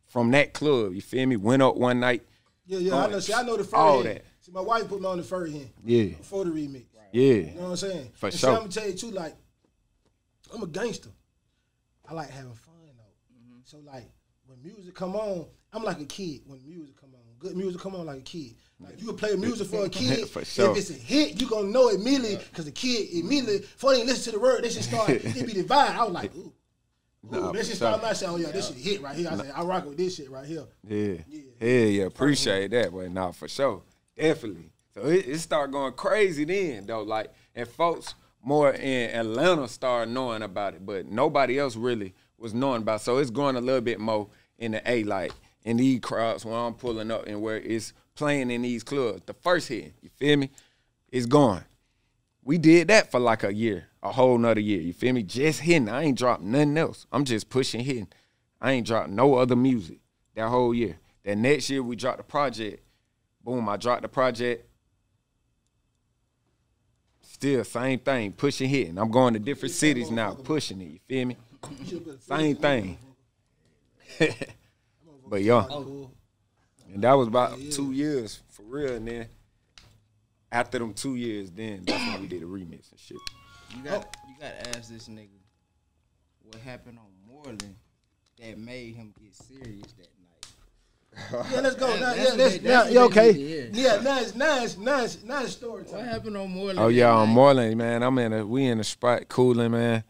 [SPEAKER 1] from that club. You feel me? Went up one night.
[SPEAKER 4] Yeah, yeah, I know. See, I know the fur
[SPEAKER 1] All
[SPEAKER 4] hen.
[SPEAKER 1] that.
[SPEAKER 4] See, my wife put me on the fur hen.
[SPEAKER 1] Yeah.
[SPEAKER 4] Before the remix.
[SPEAKER 1] Yeah.
[SPEAKER 4] You know what I'm saying?
[SPEAKER 1] For
[SPEAKER 4] and
[SPEAKER 1] sure.
[SPEAKER 4] See, I'm gonna tell you too, like, I'm a gangster. I like having fun though. Mm-hmm. So like when music come on, I'm like a kid when music come on. Good music come on like a kid. Like you can play music for a kid.
[SPEAKER 1] For sure.
[SPEAKER 4] If it's a hit, you gonna know immediately because the kid immediately before they listen to the word, they should start it be divided. I was like, ooh. Ooh,
[SPEAKER 1] Nah,
[SPEAKER 4] they
[SPEAKER 1] for
[SPEAKER 4] should start
[SPEAKER 1] sure.
[SPEAKER 4] my saying, oh yeah, this shit hit right here. I said, I rock with this shit right here.
[SPEAKER 1] Yeah. Yeah, yeah. Appreciate that, but nah, for sure. Definitely. So it, it started going crazy then, though. Like, and folks more in Atlanta started knowing about it, but nobody else really was knowing about it. So it's going a little bit more in the A, like in these crowds where I'm pulling up and where it's playing in these clubs. The first hit, you feel me? It's going. We did that for like a year, a whole nother year. You feel me? Just hitting. I ain't dropped nothing else. I'm just pushing hitting. I ain't dropped no other music that whole year. That next year we dropped the project. Boom, I dropped the project. Still same thing, pushing hitting. I'm going to different cities now, pushing it. You feel me? Same thing. but yeah, and that was about two years for real. And then after them two years, then that's when we did a remix and shit.
[SPEAKER 2] You got you got to ask this nigga what happened on Moreland that made him get serious that night.
[SPEAKER 4] Yeah, let's go.
[SPEAKER 2] That-
[SPEAKER 4] now,
[SPEAKER 2] that's
[SPEAKER 4] yeah,
[SPEAKER 2] what
[SPEAKER 4] let's, now, yeah, okay.
[SPEAKER 2] need to hear.
[SPEAKER 4] Yeah, now it's, now it's, now it's, now it's story
[SPEAKER 2] What happened on Moreland?
[SPEAKER 1] Oh
[SPEAKER 2] that
[SPEAKER 1] yeah, on
[SPEAKER 2] night?
[SPEAKER 1] Moreland, man. I'm in a we in the spot cooling, man.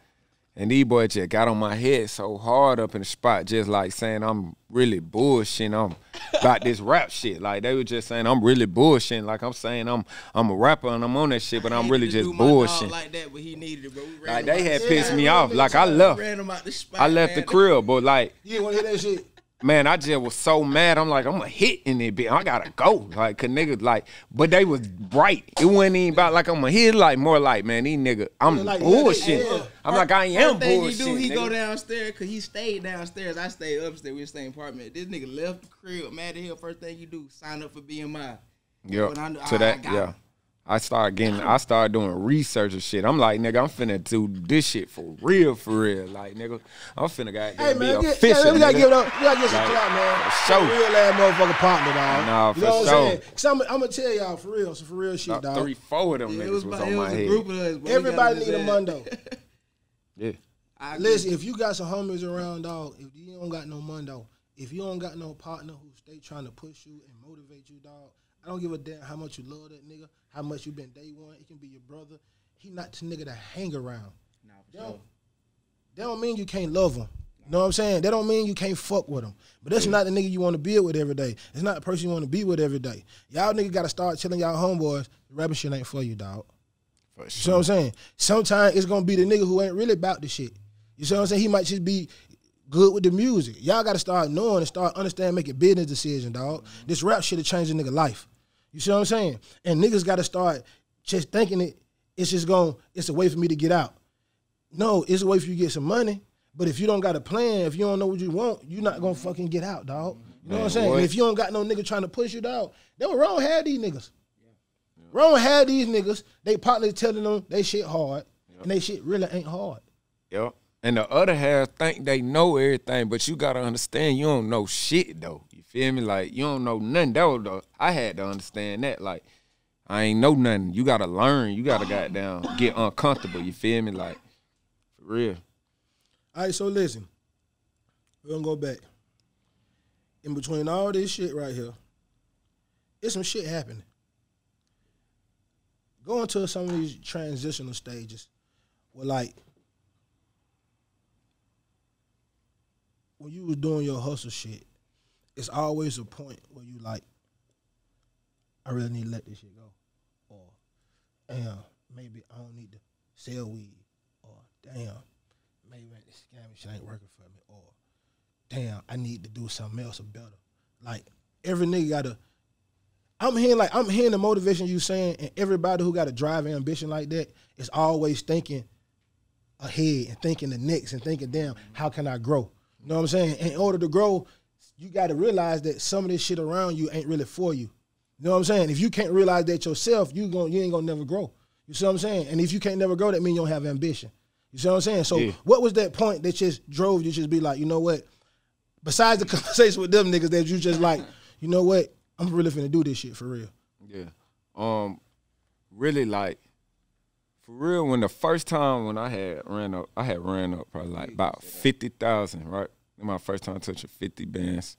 [SPEAKER 1] And these boys just got on my head so hard up in the spot, just like saying I'm really bullshitting. I'm about this rap shit. Like they were just saying I'm really bullshitting. Like I'm saying I'm I'm a rapper and I'm on that shit, but
[SPEAKER 2] I
[SPEAKER 1] I'm really
[SPEAKER 2] to
[SPEAKER 1] just
[SPEAKER 2] do my dog
[SPEAKER 1] bullshitting.
[SPEAKER 2] like that, but he needed it, bro.
[SPEAKER 1] Like they had
[SPEAKER 2] the
[SPEAKER 1] pissed me off. Like I left.
[SPEAKER 2] Ran him out the spot.
[SPEAKER 1] I left the
[SPEAKER 2] man.
[SPEAKER 1] crib, but like
[SPEAKER 4] You didn't want to hear that shit?
[SPEAKER 1] Man, I just was so mad. I'm like, I'm a hit in it, bitch. I gotta go. Like, cause niggas like, but they was bright. It wasn't even about like I'm a hit. Like more like, man, these niggas, I'm
[SPEAKER 4] like,
[SPEAKER 1] bullshit.
[SPEAKER 4] yeah.
[SPEAKER 1] I'm like, I am
[SPEAKER 2] First thing
[SPEAKER 1] bullshit.
[SPEAKER 2] he do, he
[SPEAKER 1] nigga.
[SPEAKER 2] go downstairs because he stayed downstairs. I stayed upstairs. We the same apartment. This nigga left the crib. Mad at him. First thing you do, sign up for BMI.
[SPEAKER 1] Yeah,
[SPEAKER 2] I
[SPEAKER 1] to
[SPEAKER 2] I
[SPEAKER 1] that,
[SPEAKER 2] got
[SPEAKER 1] yeah.
[SPEAKER 2] him.
[SPEAKER 1] I started getting, I started doing research and shit. I'm like, nigga, I'm finna do this shit for real, for real. Like, nigga, I'm finna got
[SPEAKER 4] Hey man,
[SPEAKER 1] be
[SPEAKER 4] get,
[SPEAKER 1] official.
[SPEAKER 4] yeah, we gotta
[SPEAKER 1] nigga.
[SPEAKER 4] give it up. We gotta get some
[SPEAKER 1] Like,
[SPEAKER 4] clout, man.
[SPEAKER 1] for sure.
[SPEAKER 4] Real ass motherfucking partner, dog.
[SPEAKER 1] Nah,
[SPEAKER 4] you
[SPEAKER 1] for
[SPEAKER 4] know what
[SPEAKER 1] sure.
[SPEAKER 4] I'm saying? Cause I'm, I'm gonna tell y'all for real, some for real shit,
[SPEAKER 1] About
[SPEAKER 4] dog.
[SPEAKER 1] three, four of them
[SPEAKER 2] Yeah,
[SPEAKER 1] niggas
[SPEAKER 2] it
[SPEAKER 1] was,
[SPEAKER 2] was,
[SPEAKER 1] on
[SPEAKER 2] it
[SPEAKER 1] my
[SPEAKER 2] a
[SPEAKER 1] head.
[SPEAKER 2] group of us.
[SPEAKER 4] Everybody
[SPEAKER 2] got
[SPEAKER 4] need a mundo.
[SPEAKER 1] Yeah.
[SPEAKER 2] I agree.
[SPEAKER 4] Listen, if you got some homies around, dog, if you don't got no mundo, if you don't got no partner who stay trying to push you and motivate you, dog, I don't give a damn how much you love that nigga, how much you been day one. It can be your brother. he not the nigga to hang around.
[SPEAKER 2] Nah, for
[SPEAKER 4] They
[SPEAKER 2] sure.
[SPEAKER 4] don't, that don't mean you can't love him. You know what I'm saying? That don't mean you can't fuck with him. But that's not the nigga you want to be with every day. It's not the person you want to be with every day. Y'all nigga got to start telling y'all homeboys, the rapping shit ain't for you, dog.
[SPEAKER 1] For
[SPEAKER 4] You see what I'm saying? Sometimes it's gonna be the nigga who ain't really about the shit. You see what I'm saying? He might just be good with the music. Y'all gotta start knowing and start understanding making business decisions, dog. Mm-hmm. This rap shit will change a nigga life. You see what I'm saying? And niggas gotta start just thinking it, it's just going, it's a way for me to get out. No, it's a way for you to get some money. But if you don't got a plan, if you don't know what you want, you're not gonna fucking get out, dog. You know what I'm saying?
[SPEAKER 1] what?
[SPEAKER 4] If you don't got no nigga trying to push you, dog, they were wrong had these niggas? Wrong had these niggas. They partly telling them they shit hard, and they shit really ain't hard.
[SPEAKER 1] Yep. And the other half think they know everything, but you gotta understand you don't know shit though. You feel me? Like you don't know nothing. That was the I had to understand that. Like I ain't know nothing. You gotta learn. You gotta goddamn get uncomfortable. You feel me? Like for real.
[SPEAKER 4] All right, so listen, we're gonna go back. In between all this shit right here, it's some shit happening. Going to some of these transitional stages, where like when you was doing your hustle shit, it's always a point where you like, I really need to let this shit go, or damn, maybe I don't need to sell weed, or damn, maybe this scamming shit ain't working for me, or damn, I need to do something else or better. Like every nigga gotta. I'm hearing like I'm hearing the motivation you saying, and everybody who got a drive and ambition like that is always thinking ahead and thinking the next and thinking, damn, how can I grow? You know what I'm saying? In order to grow, you got to realize that some of this shit around you ain't really for you. You know what I'm saying? If you can't realize that yourself, you gon' you ain't gonna never grow. You see what I'm saying? And if you can't never grow, that means you don't have ambition. You see what I'm saying? So
[SPEAKER 1] Yeah.
[SPEAKER 4] what was that point that just drove you just be like, you know what? Besides the conversation with them niggas that you just like, you know what? I'm really finna do this shit for real.
[SPEAKER 1] Yeah. Um, really like for real. When the first time when I had ran up, I had ran up probably like about fifty thousand. Right, my first time touching fifty bands.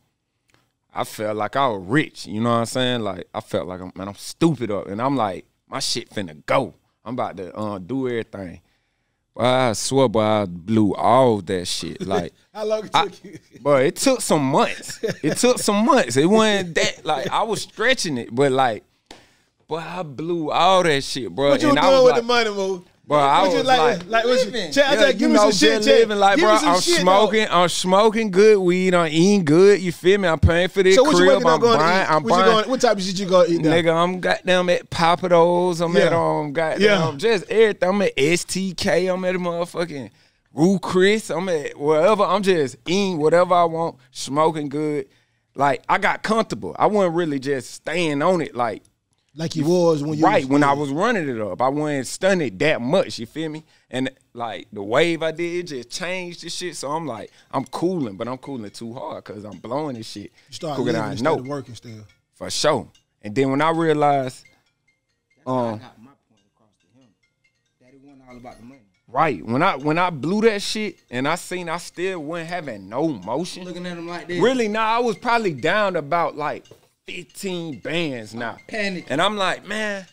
[SPEAKER 1] I felt like I was rich. You know what I'm saying? Like I felt like I'm, man, I'm stupid up, and I'm like my shit finna go. I'm about to uh, do everything. But I swear, but I blew all that shit. Like
[SPEAKER 4] How long it
[SPEAKER 1] I-
[SPEAKER 4] took you?
[SPEAKER 1] but it took some months. It took some months. It wasn't that like I was stretching it, but like, but I blew all that shit, bro.
[SPEAKER 4] What you
[SPEAKER 1] and
[SPEAKER 4] doing
[SPEAKER 1] I was
[SPEAKER 4] with
[SPEAKER 1] like,
[SPEAKER 4] the money, move?
[SPEAKER 1] Bro, I
[SPEAKER 4] What you
[SPEAKER 1] was
[SPEAKER 4] like,
[SPEAKER 1] like-
[SPEAKER 4] like, what you,
[SPEAKER 2] Living.
[SPEAKER 4] Chat, I
[SPEAKER 1] yeah,
[SPEAKER 4] said, give
[SPEAKER 1] you
[SPEAKER 4] me
[SPEAKER 1] know,
[SPEAKER 4] some shit,
[SPEAKER 1] just living like,
[SPEAKER 4] Give
[SPEAKER 1] bro.
[SPEAKER 4] me some
[SPEAKER 1] I'm
[SPEAKER 4] shit, dog.
[SPEAKER 1] smoking. I'm smoking good weed. I'm eating good. You feel me? I'm paying for this
[SPEAKER 4] So what
[SPEAKER 1] crib.
[SPEAKER 4] waking up
[SPEAKER 1] I'm
[SPEAKER 4] going
[SPEAKER 1] buying.
[SPEAKER 4] to eat?
[SPEAKER 1] I'm
[SPEAKER 4] What, you
[SPEAKER 1] buying.
[SPEAKER 4] going, what type of shit you going to eat now?
[SPEAKER 1] Nigga, I'm goddamn at Pappadeaux. I'm at um goddamn
[SPEAKER 4] Yeah.
[SPEAKER 1] just everything. I'm at STK. I'm at a motherfucking Ruth's Chris. I'm at wherever. I'm just eating whatever I want, smoking good. Like I got comfortable. I wasn't really just staying on it. Like
[SPEAKER 4] Like you was when you
[SPEAKER 1] right
[SPEAKER 4] was,
[SPEAKER 1] when I was running it up. I wasn't stunning it that much. You feel me? And like the wave I did just changed the shit. So I'm like, I'm cooling, but I'm cooling too hard because I'm blowing this shit.
[SPEAKER 4] You start
[SPEAKER 1] quicker
[SPEAKER 4] living
[SPEAKER 1] than I
[SPEAKER 4] instead
[SPEAKER 1] know
[SPEAKER 4] of working still.
[SPEAKER 1] for sure. And then when I realized,
[SPEAKER 2] That's how I
[SPEAKER 1] Um,
[SPEAKER 2] got my point across to him. That it wasn't all about the money.
[SPEAKER 1] right when I when I blew that shit and I seen I still wasn't having no motion.
[SPEAKER 2] Looking at him like this.
[SPEAKER 1] Really, nah, I was probably down about like 15 bands now.
[SPEAKER 2] Panic.
[SPEAKER 1] And I'm like, man,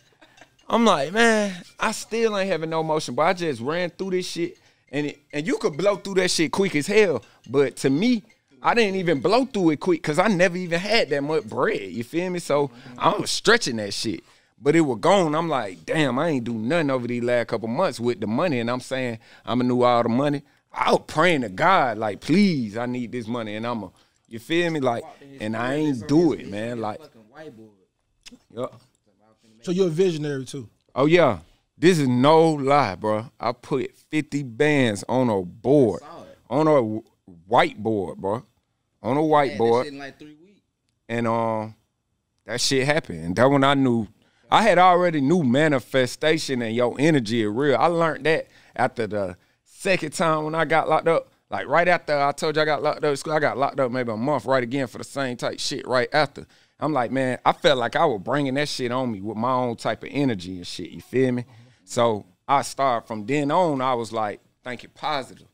[SPEAKER 1] I'm like, man, I still ain't having no motion, but I just ran through this shit. And it, and you could blow through that shit quick as hell. But to me, I didn't even blow through it quick because I never even had that much bread. You feel me? So I was stretching that shit. But it was gone. I'm like, damn, I ain't do nothing over these last couple months with the money. And I'm saying, I'm gonna do all the money. I was praying to God, like, please, I need this money. And I'm a, you feel me? Like, and I ain't do it, man. Like,
[SPEAKER 2] Fucking whiteboard.
[SPEAKER 1] yup.
[SPEAKER 4] So you're a visionary too.
[SPEAKER 1] Oh yeah, this is no lie, bro. I put 50 bands on a board, on a whiteboard, bro, on a whiteboard,
[SPEAKER 2] shit in like three weeks.
[SPEAKER 1] and um, that shit happened. And that when I knew, I had already knew manifestation and your energy is real. I learned that after the second time when I got locked up. Like right after I told you I got locked up, school, I got locked up maybe a month right again for the same type shit right after. I'm like, man, I felt like I was bringing that shit on me with my own type of energy and shit. You feel me? So I started from then on. I was like thinking positive.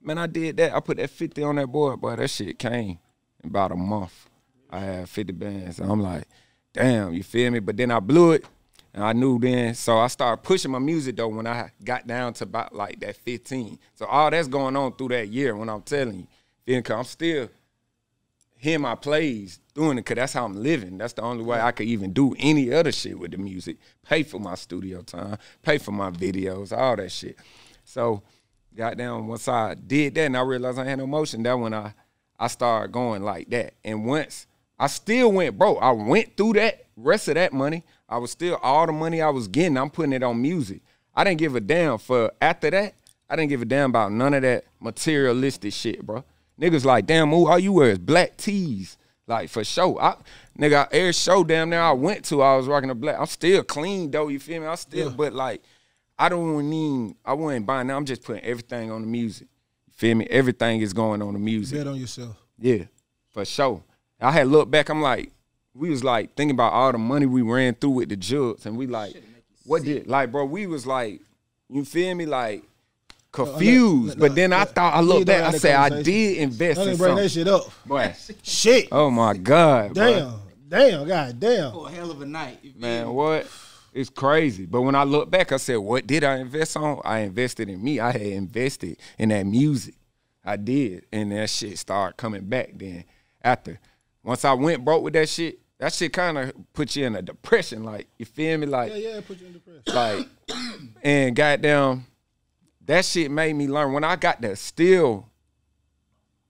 [SPEAKER 1] Man, I did that. I put that 50 on that board, boy. That shit came in about a month. I had 50 bands. And I'm like, damn, you feel me? But then I blew it. And I knew then, so I started pushing my music though when I got down to about like that 15. So all that's going on through that year when I'm telling you. Then, I'm still hearing my plays, doing it, cause that's how I'm living. That's the only way I could even do any other shit with the music. Pay for my studio time, pay for my videos, all that shit. So, goddamn, once I did that and I realized I had no motion, that when I I started going like that. And once I still went broke, I went through that rest of that money. I was still all the money I was getting, I'm putting it on music. I didn't give a damn for after that. I didn't give a damn about none of that materialistic shit, bro. Niggas like, damn, ooh, all you wear is black tees. Like for sure. I nigga, every show damn there I went to, I was rocking a black. I'm still clean though, you feel me? I still, but like, I don't need, I wasn't buying that. I'm just putting everything on the music. You feel me? Everything is going on the music.
[SPEAKER 4] Bet on yourself.
[SPEAKER 1] Yeah, for sure. I had looked back, I'm like, we was like thinking about all the money we ran through with the jugs, and we like, what did like, bro? We was like, you feel me, like confused.
[SPEAKER 4] let-
[SPEAKER 1] but
[SPEAKER 4] let-
[SPEAKER 1] then I thought I looked back, I said I did invest
[SPEAKER 4] Don't
[SPEAKER 1] in
[SPEAKER 4] even bring that shit up.
[SPEAKER 1] Boy,
[SPEAKER 4] Shit.
[SPEAKER 1] oh my god, bro.
[SPEAKER 4] Damn. Damn. God damn.
[SPEAKER 2] For a hell of a night.
[SPEAKER 1] man,
[SPEAKER 2] me?
[SPEAKER 1] what? It's crazy. But when I look back, I said, what did I invest on? I invested in me. I had invested in that music. I did. And that shit started coming back then. After. Once I went broke with that shit, that shit kind of put you in a depression. Like, you feel me? Like,
[SPEAKER 4] Yeah, yeah. Put you in depression.
[SPEAKER 1] like, and goddamn, that shit made me learn. When I got that still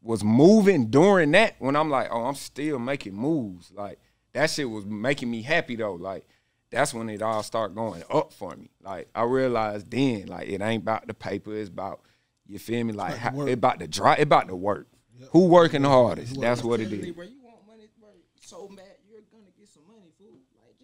[SPEAKER 1] was moving during that, when I'm like, oh, I'm still making moves. Like that shit was making me happy though. Like that's when it all started going up for me. Like I realized then, like it ain't about the paper, it's about you feel me? Like
[SPEAKER 4] about
[SPEAKER 1] how, it about the dry, it about the work. Who working the hardest? That's what it is.
[SPEAKER 2] Telling
[SPEAKER 1] is.
[SPEAKER 2] you, Bro, you want money, bro? So mad, you're gonna get some money, fool. Like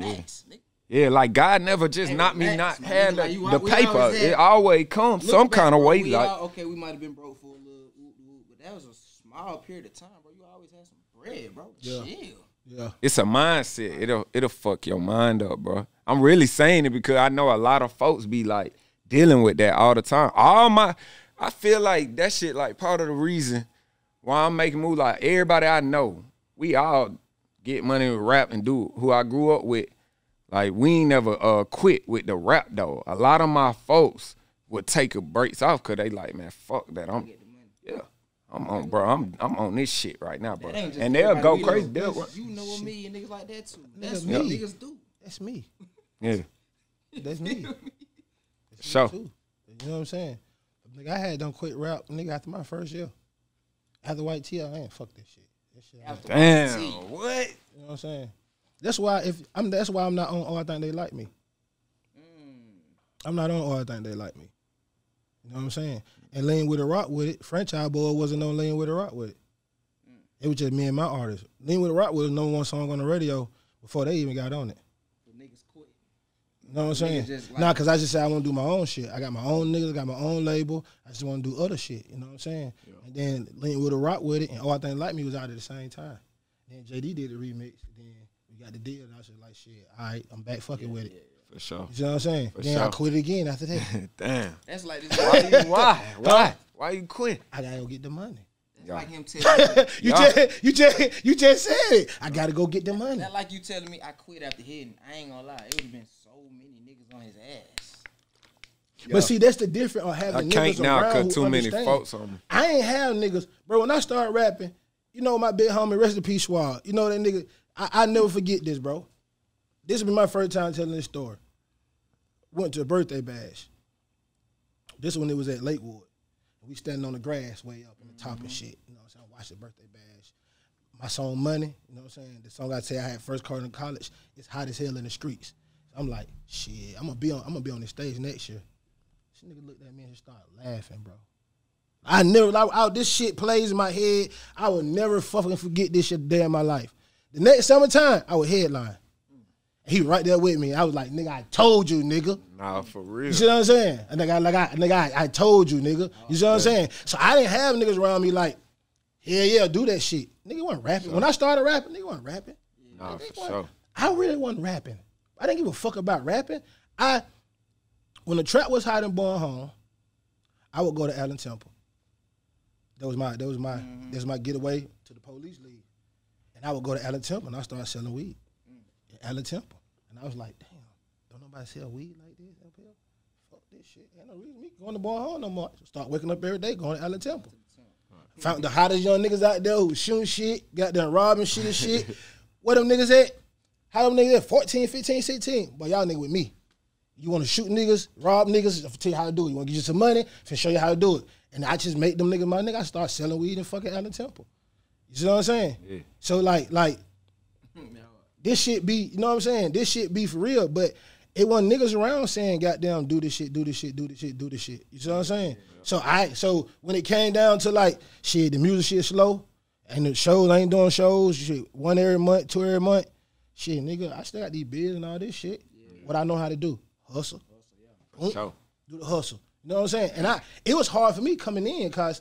[SPEAKER 2] just max, nigga.
[SPEAKER 1] Yeah, like God never just
[SPEAKER 2] Hey,
[SPEAKER 1] not me not
[SPEAKER 2] man.
[SPEAKER 1] have
[SPEAKER 2] Like,
[SPEAKER 1] the, the paper.
[SPEAKER 2] had-
[SPEAKER 1] it always comes
[SPEAKER 2] Look
[SPEAKER 1] some
[SPEAKER 2] back,
[SPEAKER 1] kind of
[SPEAKER 2] bro,
[SPEAKER 1] way. Like
[SPEAKER 2] all- okay, we might have been broke for a little, whoop, whoop, but that was a small period of time, bro. You always had some bread, bro.
[SPEAKER 4] Yeah.
[SPEAKER 2] Chill.
[SPEAKER 4] Yeah.
[SPEAKER 1] it's a mindset. It'll it'll fuck your mind up, bro. I'm really saying it because I know a lot of folks be like dealing with that all the time. All my I feel like that shit like part of the reason why I'm making moves like everybody I know, we all get money with rap and do who I grew up with. Like we ain't never uh quit with the rap though. A lot of my folks would take a breaks off cause they like, man, fuck that. I'm yeah. I'm on, bro. I'm I'm on this shit right now, bro.
[SPEAKER 2] That ain't just
[SPEAKER 1] And they'll go
[SPEAKER 2] we
[SPEAKER 1] crazy.
[SPEAKER 2] know.
[SPEAKER 1] They'll,
[SPEAKER 2] That's- You know a million niggas like that too. That's
[SPEAKER 4] Nigga,
[SPEAKER 2] what
[SPEAKER 4] me.
[SPEAKER 2] niggas do.
[SPEAKER 4] That's me.
[SPEAKER 1] yeah.
[SPEAKER 4] That's me. That's me
[SPEAKER 1] Sure.
[SPEAKER 4] too. You know what I'm saying? Nigga, I had done quit rap, nigga, after my first year. After White T, I ain't fuck that shit. That shit I ain't-
[SPEAKER 2] After
[SPEAKER 1] Damn.
[SPEAKER 2] See,
[SPEAKER 1] What?
[SPEAKER 4] you know what I'm saying? That's why if I'm that's why I'm not on all I think they like me. Hmm. I'm not on all I think they like me. You know what I'm saying? And Lean with a rock with it, Franchise Boy wasn't on Lean with a rock with it. Hmm. It was just me and my artist. Lean with a rock was number one song on the radio before they even got on it.
[SPEAKER 2] the niggas quit.
[SPEAKER 4] You know what I'm saying?
[SPEAKER 2] just like-
[SPEAKER 4] nah, cause I just said I want to do my own shit. I got my own niggas, got my own label. I just want to do other shit. You know what I'm saying? And then Lean with a rock with it, and all I think like me was out at the same time. Then JD did the remix. Then we got the deal, and I was just like, shit, all right, I'm back fucking with it.
[SPEAKER 1] For sure.
[SPEAKER 4] You know what I'm saying? then I quit it again after that.
[SPEAKER 1] Damn.
[SPEAKER 2] That's like this.
[SPEAKER 1] Why? You, why? Why? Why you quit?
[SPEAKER 4] I gotta go get the money.
[SPEAKER 2] That's like him telling me.
[SPEAKER 4] you
[SPEAKER 1] Yeah.
[SPEAKER 4] just, you just, you just said it. I gotta go get the money.
[SPEAKER 2] That like you telling me I quit after hitting. I ain't gonna lie. It would have been so many niggas on his ass.
[SPEAKER 4] But see, that's the difference of
[SPEAKER 1] I
[SPEAKER 4] having
[SPEAKER 1] can't
[SPEAKER 4] niggas
[SPEAKER 1] now
[SPEAKER 4] around
[SPEAKER 1] cut
[SPEAKER 4] who
[SPEAKER 1] too many
[SPEAKER 4] understand.
[SPEAKER 1] folks on me.
[SPEAKER 4] I ain't have niggas, bro. When I started rapping, you know my big homie, rest in peace, Swab. You know that nigga. I, I never forget this, bro. This will be my first time telling this story. Went to a birthday bash. This one it was at Lakewood. We standing on the grass way up in the top and mm-hmm. shit. You know what I'm saying? Watch the birthday bash. My song Money, you know what I'm saying? The song I say I had first card in college, it's hot as hell in the streets. I'm like, shit, I'm gonna be on I'm gonna be on the stage next year. This nigga looked at me and just started laughing, bro. I never, like, out this shit plays in my head. I will never fucking forget this shit day in my life. The next summertime, I would headline. He right there with me. I was like, nigga, I told you, nigga.
[SPEAKER 1] Nah, for real.
[SPEAKER 4] You see what I'm saying? And nigga, like I, nigga, I, I told you, nigga. You see what I'm saying? So I didn't have niggas around me like, yeah, yeah, do that shit. Nigga wasn't rapping. When I started rapping, nigga wasn't rapping.
[SPEAKER 1] Nah,
[SPEAKER 4] Nigga
[SPEAKER 1] for sure.
[SPEAKER 4] I really wasn't rapping. I didn't give a fuck about rapping. I, when the trap was hot in Born Home, I would go to Allen Temple. That was my, that was my, mm-hmm. that was my getaway to the police league. And I would go to Allen Temple and I started selling weed mm. in Allen Temple. And I was like, damn, don't nobody sell weed like this up here. Fuck this shit. Ain't no reason me going to Bar Hall no more. Start waking up every day going to Allen Temple. Found the hottest young niggas out there who shooting shit, got them robbing shit and shit. Where them niggas at? How them niggas at? 14, 15, 16. But y'all nigga with me. You want to shoot niggas, rob niggas, I'll tell you how to do it. You want to get you some money, to show you how to do it. And I just make them niggas my nigga. I start selling weed in fucking Allen Temple. You see what I'm saying?
[SPEAKER 1] Yeah.
[SPEAKER 4] So like, like this shit be, you know what I'm saying? This shit be for real, but it wasn't niggas around saying, goddamn, do this shit, do this shit, do this shit, do this shit. You see what I'm saying? Yeah. So I, so when it came down to like, shit, the music shit slow, and the shows I ain't doing shows, shit, one every month, two every month, shit, nigga, I still got these bills and all this shit. What I know how to do, hustle, Mm.
[SPEAKER 1] So,
[SPEAKER 4] do the hustle. You know what I'm saying? And I, it was hard for me coming in because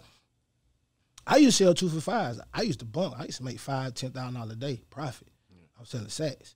[SPEAKER 4] I used to sell two for fives. I used to bunk. I used to make five, ten thousand dollars a day profit. I was selling sacks.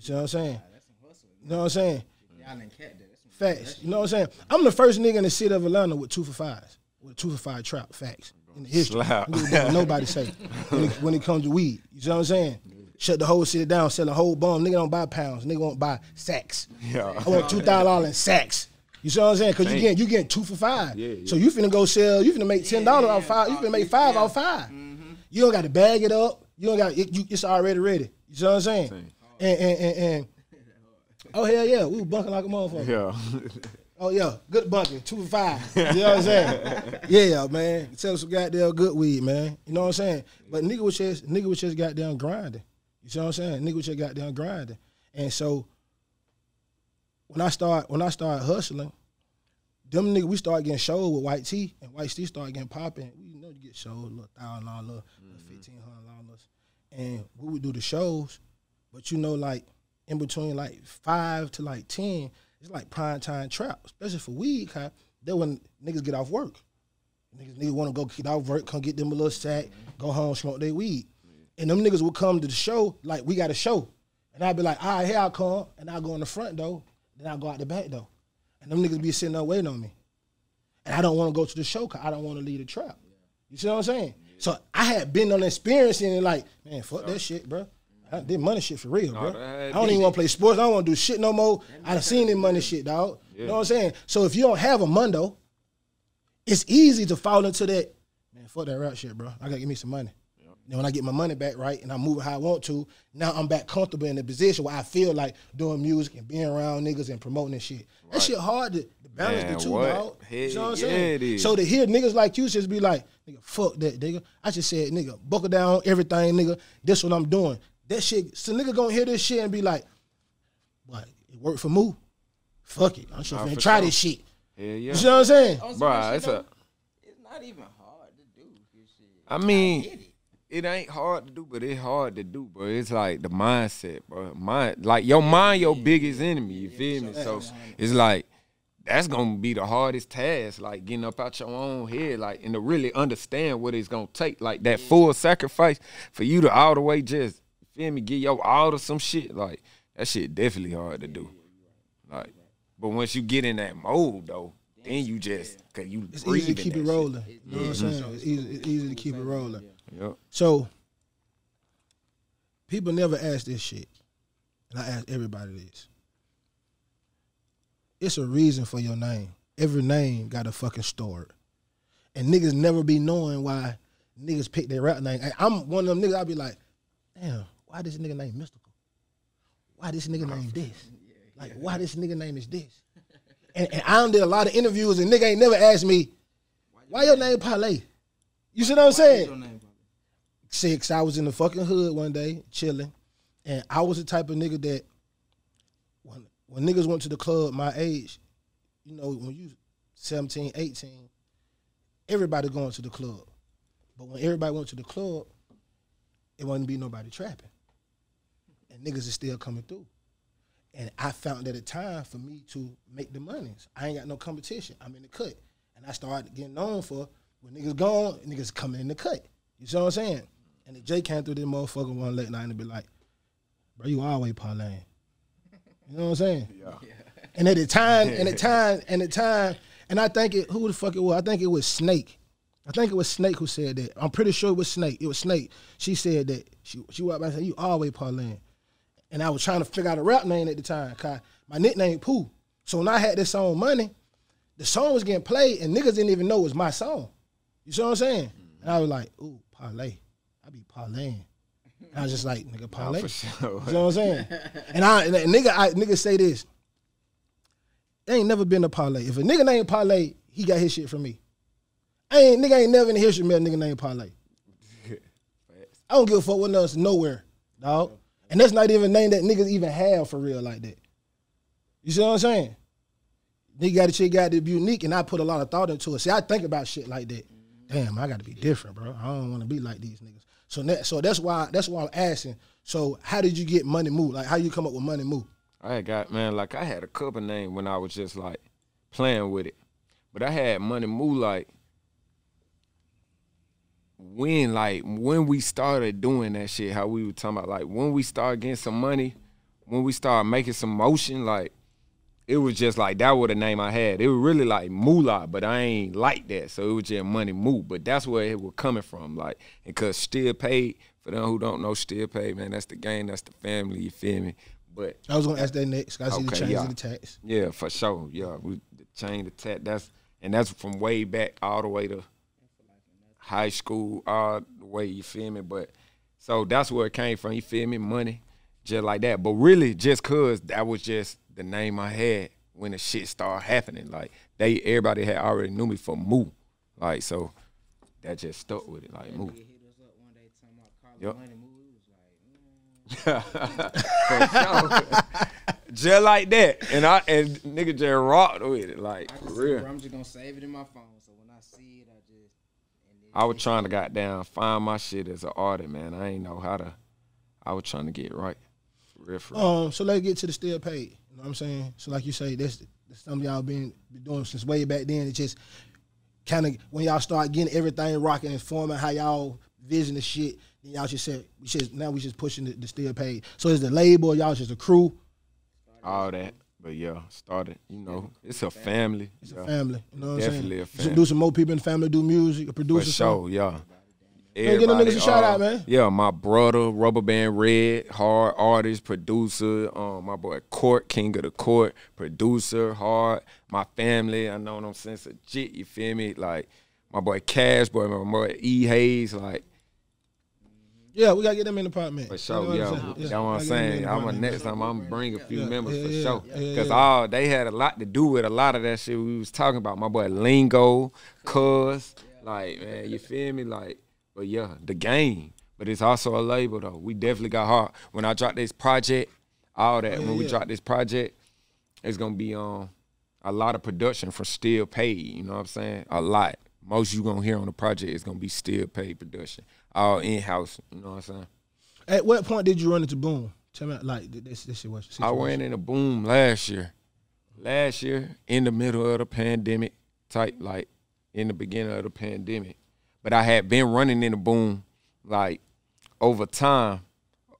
[SPEAKER 4] You know what I'm saying?
[SPEAKER 2] That's some hustle.
[SPEAKER 4] You know what I'm saying?
[SPEAKER 2] Y'all ain't cat that. That's
[SPEAKER 4] Facts. You know what I'm saying? I'm the first nigga in the city of Atlanta with two for fives, with a two for five trap. Facts in the history.
[SPEAKER 1] Slap.
[SPEAKER 4] Nobody say when it, when it comes to weed. You know what I'm saying? Shut the whole city down, sell a whole bomb. Nigga don't buy pounds. Nigga won't buy sacks.
[SPEAKER 1] Yeah.
[SPEAKER 4] I want two thousand dollars in sacks. You see what I'm saying? Because you
[SPEAKER 1] Thank
[SPEAKER 4] get you get two for five.
[SPEAKER 1] Yeah, yeah.
[SPEAKER 4] So you finna go sell. You finna make ten dollars off five. You finna make five off 5 mm-hmm. You don't got to bag it up. You don't got it, you, it's already ready. You see what I'm saying?
[SPEAKER 1] Same.
[SPEAKER 4] And, and and and oh hell yeah, we were bunking like a motherfucker.
[SPEAKER 1] yeah.
[SPEAKER 4] Oh yeah, good bunking, two for five. You know what I'm saying? yeah, man. Sell some goddamn good weed, man. You know what I'm saying? But nigga was just nigga was just goddamn grinding. You see what I'm saying? Nigga was just goddamn grinding. And so when I start when I started hustling, them nigga we started getting showed with White T and White T started getting popping. We know you get showed a little thousand dollar, little mm-hmm. fifteen hundred dollars. And we would do the shows, but you know, like in between like five to like ten, it's like prime time trap, especially for weed, cause that when niggas get off work. Niggas, niggas want to go get off work, come get them a little sack, mm-hmm. go home, smoke their weed. And them niggas would come to the show, like, we got a show. And I'd be like, all right, here I come. And I'll go in the front door, then I'll go out the back door. And them niggas be sitting there waiting on me. And I don't want to go to the show because I don't want to leave the trap. You see what I'm saying? So I had been on experience and like, man, fuck that shit, bro. I did money shit for real, bro. I don't even want to play sports. I don't want to do shit no more. I done seen that money shit, dog. You know what I'm saying? So if you don't have a mundo, it's easy to fall into that. Man, fuck that rap shit, bro. I gotta give me some money. Then when I get my money back, right, and I move it how I want to, now I'm back comfortable in the position where I feel like doing music and being around niggas and promoting and shit. That shit hard to, to balance
[SPEAKER 1] Man,
[SPEAKER 4] the two,
[SPEAKER 1] what?
[SPEAKER 4] dog. you know
[SPEAKER 1] Hell
[SPEAKER 4] what I'm
[SPEAKER 1] yeah,
[SPEAKER 4] saying?
[SPEAKER 1] it is.
[SPEAKER 4] So to hear niggas like you just be like, nigga, fuck that, nigga. I just said, nigga, buckle down everything, nigga. This what I'm doing. That shit, so nigga gonna hear this shit and be like, what, it worked for Moo? Fuck it. I'm just
[SPEAKER 1] Nah,
[SPEAKER 4] finna try
[SPEAKER 1] sure.
[SPEAKER 4] this shit.
[SPEAKER 1] Hell yeah.
[SPEAKER 4] You know what I'm saying?
[SPEAKER 2] Oh, On some
[SPEAKER 1] Bruh, it's a-
[SPEAKER 2] It's not even hard to do this shit.
[SPEAKER 1] I mean, it ain't hard to do, but it's hard to do, bro. It's like the mindset, bro. Mind, like your mind, your biggest enemy. You feel me? So it's like that's gonna be the hardest task, like getting up out your own head, like and to really understand what it's gonna take, like that full sacrifice for you to all the way just you feel me, give your all to some shit. Like that shit definitely hard to do. Like, but once you get in that mode though, then you just cause you
[SPEAKER 4] It's easy to keep it rolling. You know what I'm saying? It's easy, it's easy to keep it rolling.
[SPEAKER 1] Yep.
[SPEAKER 4] So people never ask this shit. And I ask everybody this. It's a reason for your name. Every name got a fucking story. And niggas never be knowing why niggas pick their rap name. And I'm one of them niggas, I'll be like, damn, why this nigga name Mystical? Why this nigga name this? Like, why this nigga name is this? And, and I done did a lot of interviews and nigga ain't never asked me, why your name Parlay? You see what I'm
[SPEAKER 2] What's
[SPEAKER 4] saying? Six. I was in the fucking hood one day chilling, and I was the type of nigga that when when niggas went to the club my age, you know, when you 17, 18, everybody going to the club. But when everybody went to the club, it wasn't be nobody trapping. And niggas is still coming through. And I found that a time for me to make the monies. I ain't got no competition. I'm in the cut. And I started getting known for when niggas gone, niggas coming in the cut. You see what I'm saying? And the J came through this motherfucker one late night and be like, bro, you always parlaying. You know what I'm saying? Yeah. And at the time, and the time, and the time, and I think it, who the fuck it was? I think it was Snake. I think it was Snake who said that. I'm pretty sure it was Snake. It was Snake. She said that. She she walked by and said, you always parlaying. and I was trying to figure out a rap name at the time. Cause my nickname Pooh. So when I had this song Money, the song was getting played and niggas didn't even know it was my song. You see what I'm saying? And I was like, ooh, parlay. I be parlaying. And I was just like, nigga, parlay.
[SPEAKER 1] sure.
[SPEAKER 4] You know what I'm saying? and I and, nigga, I nigga say this. There ain't never been a parlay. If a nigga named parlay, he got his shit from me. I ain't nigga ain't never in the history of me a nigga named parlay. I don't give a fuck what else nowhere, dog. And that's not even a name that niggas even have for real like that. You see what I'm saying? Nigga got a shit got to be unique, and I put a lot of thought into it. See, I think about shit like that. Damn, I got to be different, bro. I don't want to be like these niggas. So that, so that's why that's why I'm asking. So how did you get Money Move? Like how you come up with Money Move?
[SPEAKER 1] I got man, like I had a couple names when I was just like playing with it, but I had Money Moo like when like when we started doing that shit, how we were talking about like when we started getting some money, when we started making some motion, like it was just like that was the name I had. It was really like Moolah, but I ain't like that, so it was just Money Moo. But that's where it was coming from, like and cause still paid. For them who don't know, still paid, man. That's the game. That's the family. You feel me? But
[SPEAKER 4] I was gonna ask that next. I see the
[SPEAKER 1] Okay,
[SPEAKER 4] change
[SPEAKER 1] yeah.
[SPEAKER 4] the tax.
[SPEAKER 1] yeah, for sure. Yeah, we the chain the tat. That's and that's from way back all the way to high school, all the way. You feel me? But so that's where it came from. You feel me? Money, just like that. But really, just cause that was just the name I had when the shit started happening. Like they, everybody had already knew me for Moo. Like so, that just stuck with it. Like Moo.
[SPEAKER 2] He hit us up one day talking about Carla Money Move. He was like.
[SPEAKER 1] For sure. just like that. And I and nigga just rocked with it. Like
[SPEAKER 2] I
[SPEAKER 1] for real.
[SPEAKER 2] said, I'm just gonna save it in my phone. So when I see it, I just. And
[SPEAKER 1] I was trying to goddamn find my shit as an artist, man. I ain't know how to. I was trying to get right. For real, for real.
[SPEAKER 4] Um, so let's get to the still paid. You know what I'm saying? So like you say, that's, that's something y'all been, been doing since way back then. It just kind of when y'all start getting everything rocking and forming how y'all vision the shit, then y'all just said we just now we just pushing the, the still paid. So is the label, y'all just a crew,
[SPEAKER 1] All that. But yeah, started. You know, it's a family.
[SPEAKER 4] it's
[SPEAKER 1] yeah.
[SPEAKER 4] a family. You know what I'm
[SPEAKER 1] Definitely
[SPEAKER 4] saying?
[SPEAKER 1] a family.
[SPEAKER 4] do some more people in the family do music, a
[SPEAKER 1] For sure, yeah.
[SPEAKER 4] Man, give them niggas a shout
[SPEAKER 1] uh,
[SPEAKER 4] out, man.
[SPEAKER 1] Yeah, my brother, Rubber Band Red, hard artist, producer. Um, my boy Court, King of the Court, producer, hard. My family, I know them since a. Jit, you feel me? Like my boy Cash, boy, my boy E Hayes, like
[SPEAKER 4] Yeah, we gotta get them in the apartment.
[SPEAKER 1] For sure,
[SPEAKER 4] You
[SPEAKER 1] yeah.
[SPEAKER 4] know
[SPEAKER 1] That's
[SPEAKER 4] what I'm
[SPEAKER 1] what
[SPEAKER 4] saying?
[SPEAKER 1] I'm
[SPEAKER 4] gotta get them
[SPEAKER 1] saying. I'm a next time I'm gonna bring a few
[SPEAKER 2] Yeah,
[SPEAKER 1] members
[SPEAKER 4] yeah,
[SPEAKER 1] for
[SPEAKER 4] yeah,
[SPEAKER 1] sure.
[SPEAKER 4] yeah,
[SPEAKER 1] Cause
[SPEAKER 4] yeah.
[SPEAKER 1] all they had a lot to do with a lot of that shit we was talking about. My boy Lingo, Cuz, like man, you feel me? Like, but yeah, the game. But it's also a label though. We definitely got hard. When I dropped this project, all that.
[SPEAKER 4] Oh, yeah,
[SPEAKER 1] when we
[SPEAKER 4] yeah.
[SPEAKER 1] drop this project, it's gonna be um a lot of production for still paid. You know what I'm saying? A lot. Most you gonna hear on the project is gonna be still paid production, all in house. You know what I'm saying?
[SPEAKER 4] At what point did you run into Boom? Tell me, like this, this shit was.
[SPEAKER 1] I
[SPEAKER 4] situation.
[SPEAKER 1] went in a boom last year. Last year, in the middle of the pandemic, type like in the beginning of the pandemic. But I had been running in the boom like over time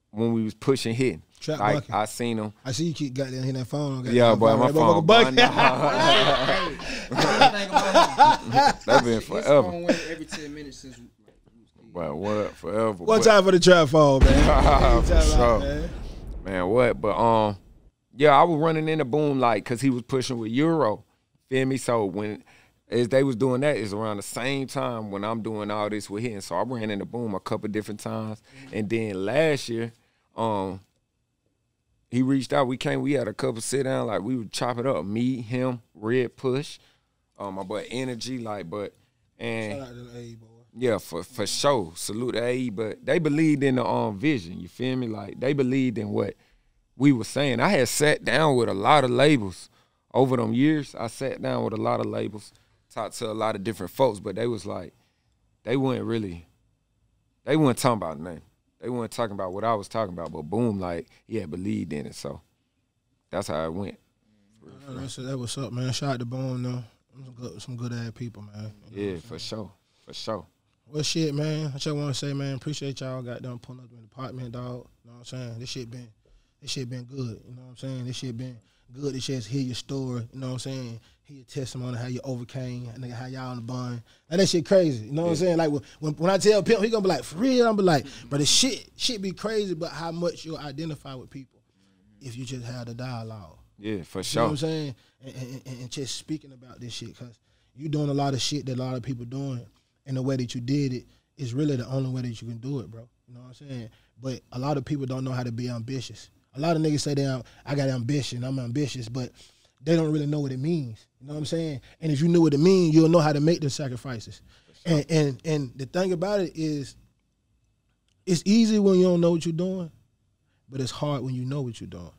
[SPEAKER 1] when we was pushing hitting.
[SPEAKER 4] Trap
[SPEAKER 1] like
[SPEAKER 4] bucket.
[SPEAKER 1] I seen them.
[SPEAKER 4] I see you keep got hitting that phone.
[SPEAKER 1] Yeah,
[SPEAKER 4] that
[SPEAKER 1] boy, my phone.
[SPEAKER 4] bucket.
[SPEAKER 1] nah.
[SPEAKER 2] Think
[SPEAKER 1] that been forever.
[SPEAKER 2] phone went every ten minutes since. Like, we was kids.
[SPEAKER 1] But what forever.
[SPEAKER 4] One
[SPEAKER 1] but-
[SPEAKER 4] time for the trap phone, man.
[SPEAKER 1] For sure.
[SPEAKER 4] man.
[SPEAKER 1] Man, what? But um, yeah, I was running in the boom like because he was pushing with Euro. Feel me? So when as they was doing that, it's around the same time when I'm doing all this with him. So I ran in the boom a couple different times, and then last year, um, he reached out. We came. We had a couple sit down. Like we would chop it up. Me, him, Red Push, um, my boy Energy. Like, but and.
[SPEAKER 4] Shout out to the
[SPEAKER 1] Yeah, for for sure. Salute to AE, but they believed in the um vision. You feel me? Like they believed in what we were saying. I had sat down with a lot of labels over them years. I sat down with a lot of labels, talked to a lot of different folks, but they was like, they weren't really, they weren't talking about nothing. They weren't talking about what I was talking about. But boom, like he had believed in it. So that's how it went.
[SPEAKER 4] That's that what's up, man. Shout out to Bone though. Some good, some good ass people, man.
[SPEAKER 1] Yeah, for sure, for sure.
[SPEAKER 4] Well, shit, man. I just want to say, man, appreciate y'all got done pulling up in the apartment, dog. You know what I'm saying? This shit been, this shit been good. You know what I'm saying? This shit been good. This just hear your story. You know what I'm saying? Hear testimony how you overcame, nigga, how y'all on the bun. And that shit crazy. You know what I'm saying? Like when when I tell Pimp, he gonna be like, for real. I'm be like, but the shit shit be crazy, but how much you'll identify with people. if you just had a dialogue.
[SPEAKER 1] Yeah, for
[SPEAKER 4] You know
[SPEAKER 1] sure.
[SPEAKER 4] what I'm saying? And, and, and- and just speaking about this shit, cause you doing a lot of shit that a lot of people doing, and the way that you did it is really the only way that you can do it, bro. You know what I'm saying? But a lot of people don't know how to be ambitious. A lot of niggas say they, I got ambition, I'm ambitious, but they don't really know what it means. You know what I'm saying? And if you knew what it means, you'll know how to make the sacrifices. And and and the thing about it is, it's easy when you don't know what you're doing, but it's hard when you know what you're doing.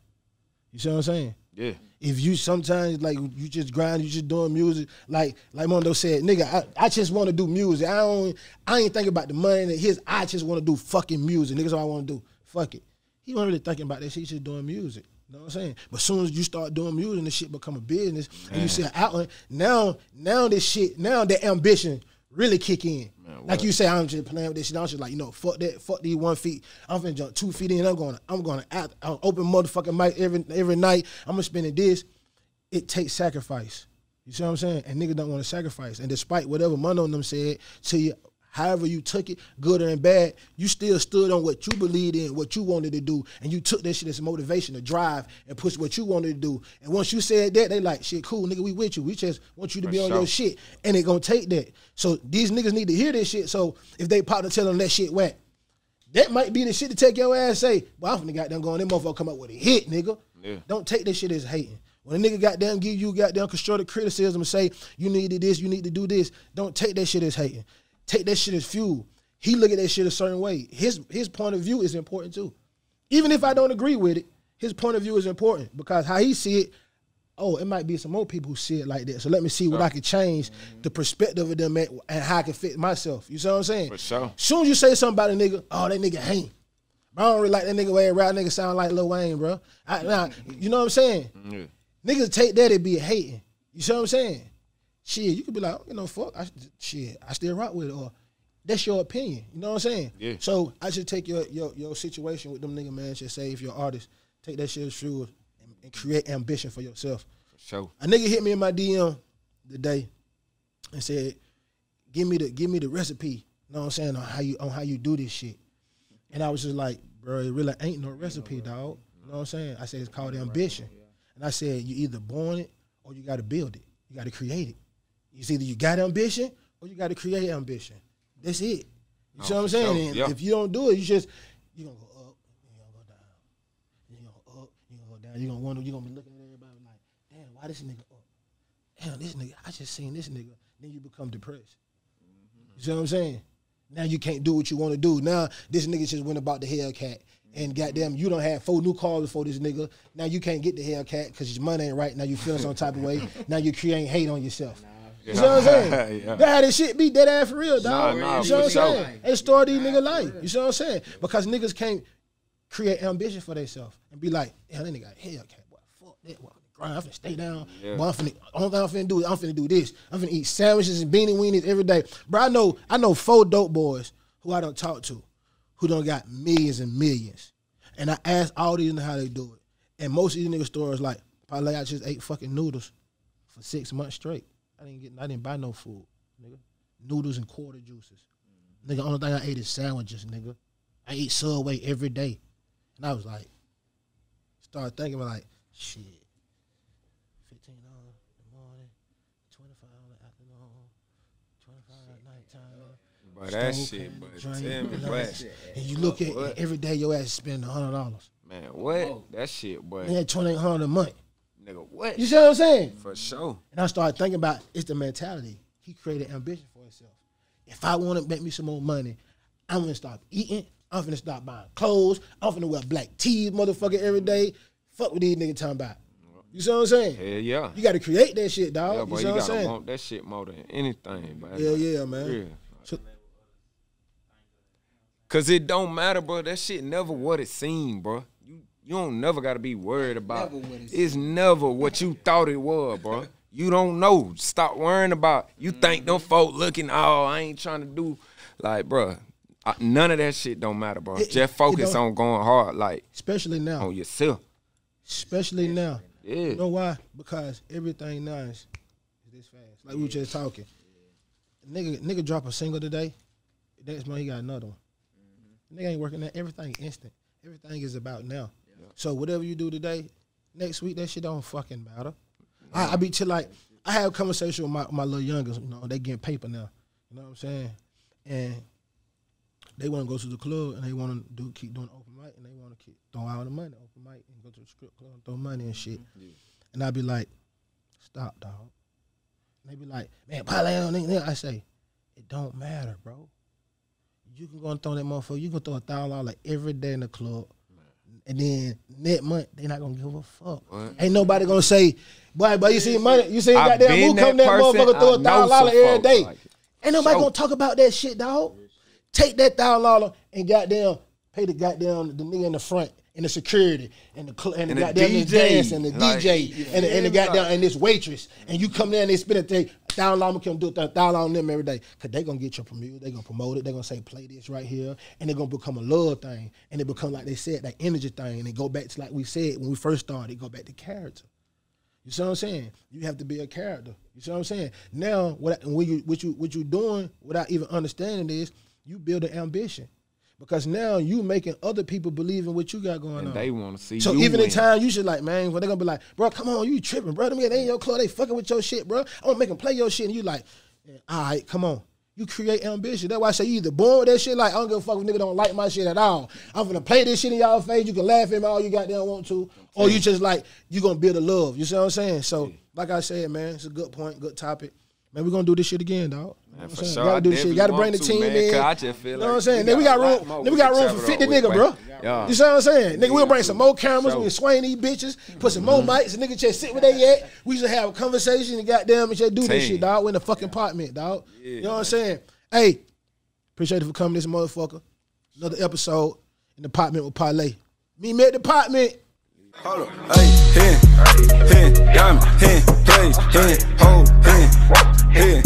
[SPEAKER 4] You see what I'm saying?
[SPEAKER 1] Yeah.
[SPEAKER 4] if you sometimes like you just grind, you just doing music. Like like Mondo said, nigga, I, I just want to do music. I don't I ain't thinking about the money and his I just want to do fucking music. Niggas all I want to do. Fuck it. He wasn't really thinking about that shit, he's just doing music. You know what I'm saying? But as soon as you start doing music and this shit become a business and you see an outlet, now now this shit, now that ambition really kick in. like you say, I'm just playing with this shit. I'm just like, you know, fuck that, fuck these one feet. I'm finna jump two feet in. I'm going, to I'm going to act, I'm open motherfucking mic every every night. I'm gonna spend it this. It takes sacrifice. You see what I'm saying? And niggas don't want to sacrifice. And despite whatever Mondo and them said to you, however you took it, good or bad, you still stood on what you believed in, what you wanted to do, and you took that shit as motivation to drive and push what you wanted to do. And once you said that, they like, shit, cool, nigga, we with you. We just want you to
[SPEAKER 1] For
[SPEAKER 4] be on
[SPEAKER 1] sure.
[SPEAKER 4] your shit. And it gonna take that. So these niggas need to hear this shit. So if they pop to tell them that shit whack, that might be the shit to take your ass say, well, I'm finna goddamn go on, that motherfucker come up with a hit, nigga.
[SPEAKER 1] Yeah.
[SPEAKER 4] Don't take this shit as hating. When a nigga goddamn give you goddamn constructive criticism and say, you need to this, you need to do this, don't take that shit as hating. Take that shit as fuel. He look at that shit a certain way. His his point of view is important too. Even if I don't agree with it, his point of view is important because how he see it, oh, it might be some more people who see it like that. So let me see what I can change the perspective of them at, and how I can fit myself. You see what I'm saying?
[SPEAKER 1] For sure.
[SPEAKER 4] Soon as you say something about a nigga, oh, that nigga hate. I don't really like that nigga way around. Nigga sound like Lil Wayne, bro. I, nah, you know what I'm saying?
[SPEAKER 1] Yeah.
[SPEAKER 4] Niggas take that and be hating. You see what I'm saying? Shit, you could be like, you know, fuck, I, shit, I still rock with it, or that's your opinion. You know what I'm saying?
[SPEAKER 1] Yeah.
[SPEAKER 4] So I should take your your your situation with them nigga man. Should say if you're an artist, take that shit as true and, and create ambition for yourself.
[SPEAKER 1] For sure.
[SPEAKER 4] A nigga hit me in my DM today and said, "Give me the give me the recipe." You know what I'm saying on how you on how you do this shit. And I was just like, "Bro, it really ain't no recipe, dog." You know what I'm saying? I said it's called ambition, and I said you either born it or you got to build it. You got to create it. It's either you got ambition or you got to create ambition. That's it. You see
[SPEAKER 1] Oh,
[SPEAKER 4] what I'm saying?
[SPEAKER 1] sure. Yeah.
[SPEAKER 4] if you don't do it, you just you gonna go up, you gonna go down. You gonna go up, you gonna go down. You gonna wonder, you gonna be looking at everybody like, damn, why this nigga up? Damn, this nigga, I just seen this nigga. Then you become depressed. Mm-hmm. You see what I'm saying? Now you can't do what you want to do. Now this nigga just went about the Hellcat. And mm-hmm. goddamn, you don't have four new cars before this nigga. Now you can't get the Hellcat because your money ain't right. Now you feeling some type of way. Now you create hate on yourself. You see what I'm saying?
[SPEAKER 1] Yeah.
[SPEAKER 4] That how this shit be dead ass for real, dog.
[SPEAKER 1] Nah, nah,
[SPEAKER 4] you see what I'm saying? It's story these nigga life. You see what I'm saying? Because niggas can't create ambition for themselves and be like, yeah, that nigga got a Hellcat, boy. Fuck that, boy. Grind. I'm finna stay down.
[SPEAKER 1] Yeah.
[SPEAKER 4] Boy, I'm finna, only thing I'm finna do is I'm finna do this. I'm finna eat sandwiches and beanie weenies every day. Bro, I know, I know four dope boys who I don't talk to who don't got millions and millions. And I ask all these niggas how they do it. And most of these niggas stories like, probably I just ate fucking noodles for six months straight. I didn't get I didn't buy no food, nigga. Noodles and quarter juices. Nigga, only thing I ate is sandwiches, nigga. I eat Subway every day. And I was like, started thinking like, shit. Fifteen dollars in the morning, twenty five in the afternoon, twenty five at nighttime.
[SPEAKER 1] But that shit,
[SPEAKER 4] pan,
[SPEAKER 1] but
[SPEAKER 4] drink,
[SPEAKER 1] tell me what,
[SPEAKER 4] And you look at
[SPEAKER 1] What?
[SPEAKER 4] every day your ass spend hundred dollars.
[SPEAKER 1] man, what? That shit, boy.
[SPEAKER 4] And that twenty eight hundred a month.
[SPEAKER 1] Nigga, what?
[SPEAKER 4] You see what I'm saying?
[SPEAKER 1] For sure.
[SPEAKER 4] And I started thinking about it's the mentality. He created ambition for himself. If I want to make me some more money, I'm gonna stop eating. I'm gonna stop buying clothes. I'm gonna wear black tees, motherfucker, every day. Fuck with these niggas talking about. You see what I'm saying?
[SPEAKER 1] Hell yeah.
[SPEAKER 4] You got to create that shit, dog.
[SPEAKER 1] Yeah,
[SPEAKER 4] you see
[SPEAKER 1] you
[SPEAKER 4] what I'm saying?
[SPEAKER 1] want that shit more than anything, bro.
[SPEAKER 4] Yeah, yeah, man.
[SPEAKER 1] Yeah.
[SPEAKER 4] So-
[SPEAKER 1] Cause it don't matter, bro. That shit never what it seemed, bro. You you don't never gotta be worried about.
[SPEAKER 2] Never it
[SPEAKER 1] it's never what you thought it was, bro. You don't know. Stop worrying about. You think them mm-hmm. folk looking? Oh, I ain't trying to do. Like, bro, I, none of that shit don't matter, bro.
[SPEAKER 4] It- it-
[SPEAKER 1] Just focus on going hard, like
[SPEAKER 4] Especially now.
[SPEAKER 1] on yourself.
[SPEAKER 4] Especially now.
[SPEAKER 1] Yeah.
[SPEAKER 4] You know why? Because everything now is, is this fast. Like we were just talking. Nigga, nigga drop a single today. Next month he got another one. Mm-hmm. Nigga ain't working that. Everything instant. Everything is about now. So whatever you do today, next week that shit don't fucking matter. I, I be chill like I have a conversation with my my little youngest. You know, they getting paper now. You know what I'm saying? And they want to go to the club and they want to do keep doing open mic and they want to keep throw out the money open mic and go to the strip club and throw money and shit. Mm-hmm. And I be like, stop, dog. And they be like, man, parlay. I say, it don't matter, bro. You can go and throw that motherfucker. You can throw a thousand dollars every day in the club. And then next month, they not gonna give a fuck.
[SPEAKER 1] What?
[SPEAKER 4] Ain't nobody gonna say, boy, but you see money, you see goddamn
[SPEAKER 1] been
[SPEAKER 4] move come
[SPEAKER 1] that
[SPEAKER 4] that motherfucker throw a thousand dollars
[SPEAKER 1] some
[SPEAKER 4] every day.
[SPEAKER 1] like.
[SPEAKER 4] Ain't nobody
[SPEAKER 1] Sure.
[SPEAKER 4] gonna talk about that shit, dog. Take that thousand dollar and goddamn pay the goddamn the nigga in the front and the security and the and,
[SPEAKER 1] And
[SPEAKER 4] the goddamn
[SPEAKER 1] DJ.
[SPEAKER 4] dance and the
[SPEAKER 1] Like,
[SPEAKER 4] DJ
[SPEAKER 1] you
[SPEAKER 4] and the, and the goddamn and this waitress and you come there and they spend a thing thousand dollars can do a thousand on them every day because they gonna get your promote they gonna promote it they gonna say play this right here and they're gonna become a love thing and it become like they said that energy thing and they go back to like we said when we first started go back to character. You see what I'm saying? You have to be a character. You see what I'm saying? Now, what when you what you what you doing without even understanding is you build an ambition, because now you making other people believe in what you got going
[SPEAKER 1] And
[SPEAKER 4] on.
[SPEAKER 1] they want to see
[SPEAKER 4] so even
[SPEAKER 1] win.
[SPEAKER 4] in time, you should like, man, when they're gonna be like, bro, come on, you tripping, bro? Them they ain't your club, they fucking with your shit, bro. I'm gonna make them play your shit, and you like, all right, come on. You create ambition. That's why I say you either born with that shit, like I don't give a fuck if nigga don't like my shit at all. I'm gonna play this shit in y'all face. You can laugh at me all you goddamn want to, or you just like you gonna build a love. You see what I'm saying? So, like I said, man, it's a good point, good topic. Man, we're gonna do this shit again, dog. You know
[SPEAKER 1] Man, for sure.
[SPEAKER 4] You gotta do this shit. You gotta bring the
[SPEAKER 1] to,
[SPEAKER 4] team
[SPEAKER 1] man,
[SPEAKER 4] in.
[SPEAKER 1] 'cause I just feel
[SPEAKER 4] you know what I'm saying?
[SPEAKER 1] we
[SPEAKER 4] Then we
[SPEAKER 1] got
[SPEAKER 4] got
[SPEAKER 1] a lot
[SPEAKER 4] room.
[SPEAKER 1] more
[SPEAKER 4] Then we
[SPEAKER 1] we
[SPEAKER 4] got room for
[SPEAKER 1] it
[SPEAKER 4] 50 nigga, bro.
[SPEAKER 1] Yeah.
[SPEAKER 4] You see what I'm saying? Nigga, we'll bring some more cameras.
[SPEAKER 1] Sure.
[SPEAKER 4] We'll swing these bitches, put some more mics. Nigga, just sit where they at. We just have a conversation and goddamn and just do this shit, dog. We in the fucking apartment, dog. you know what I'm saying? Hey, appreciate it for coming, this motherfucker. Another episode in the apartment with Parlay. Me, me the apartment.
[SPEAKER 5] Hold up. Hey, hen, hen, diamond, hen, plays, hen, hoe, hen, hen,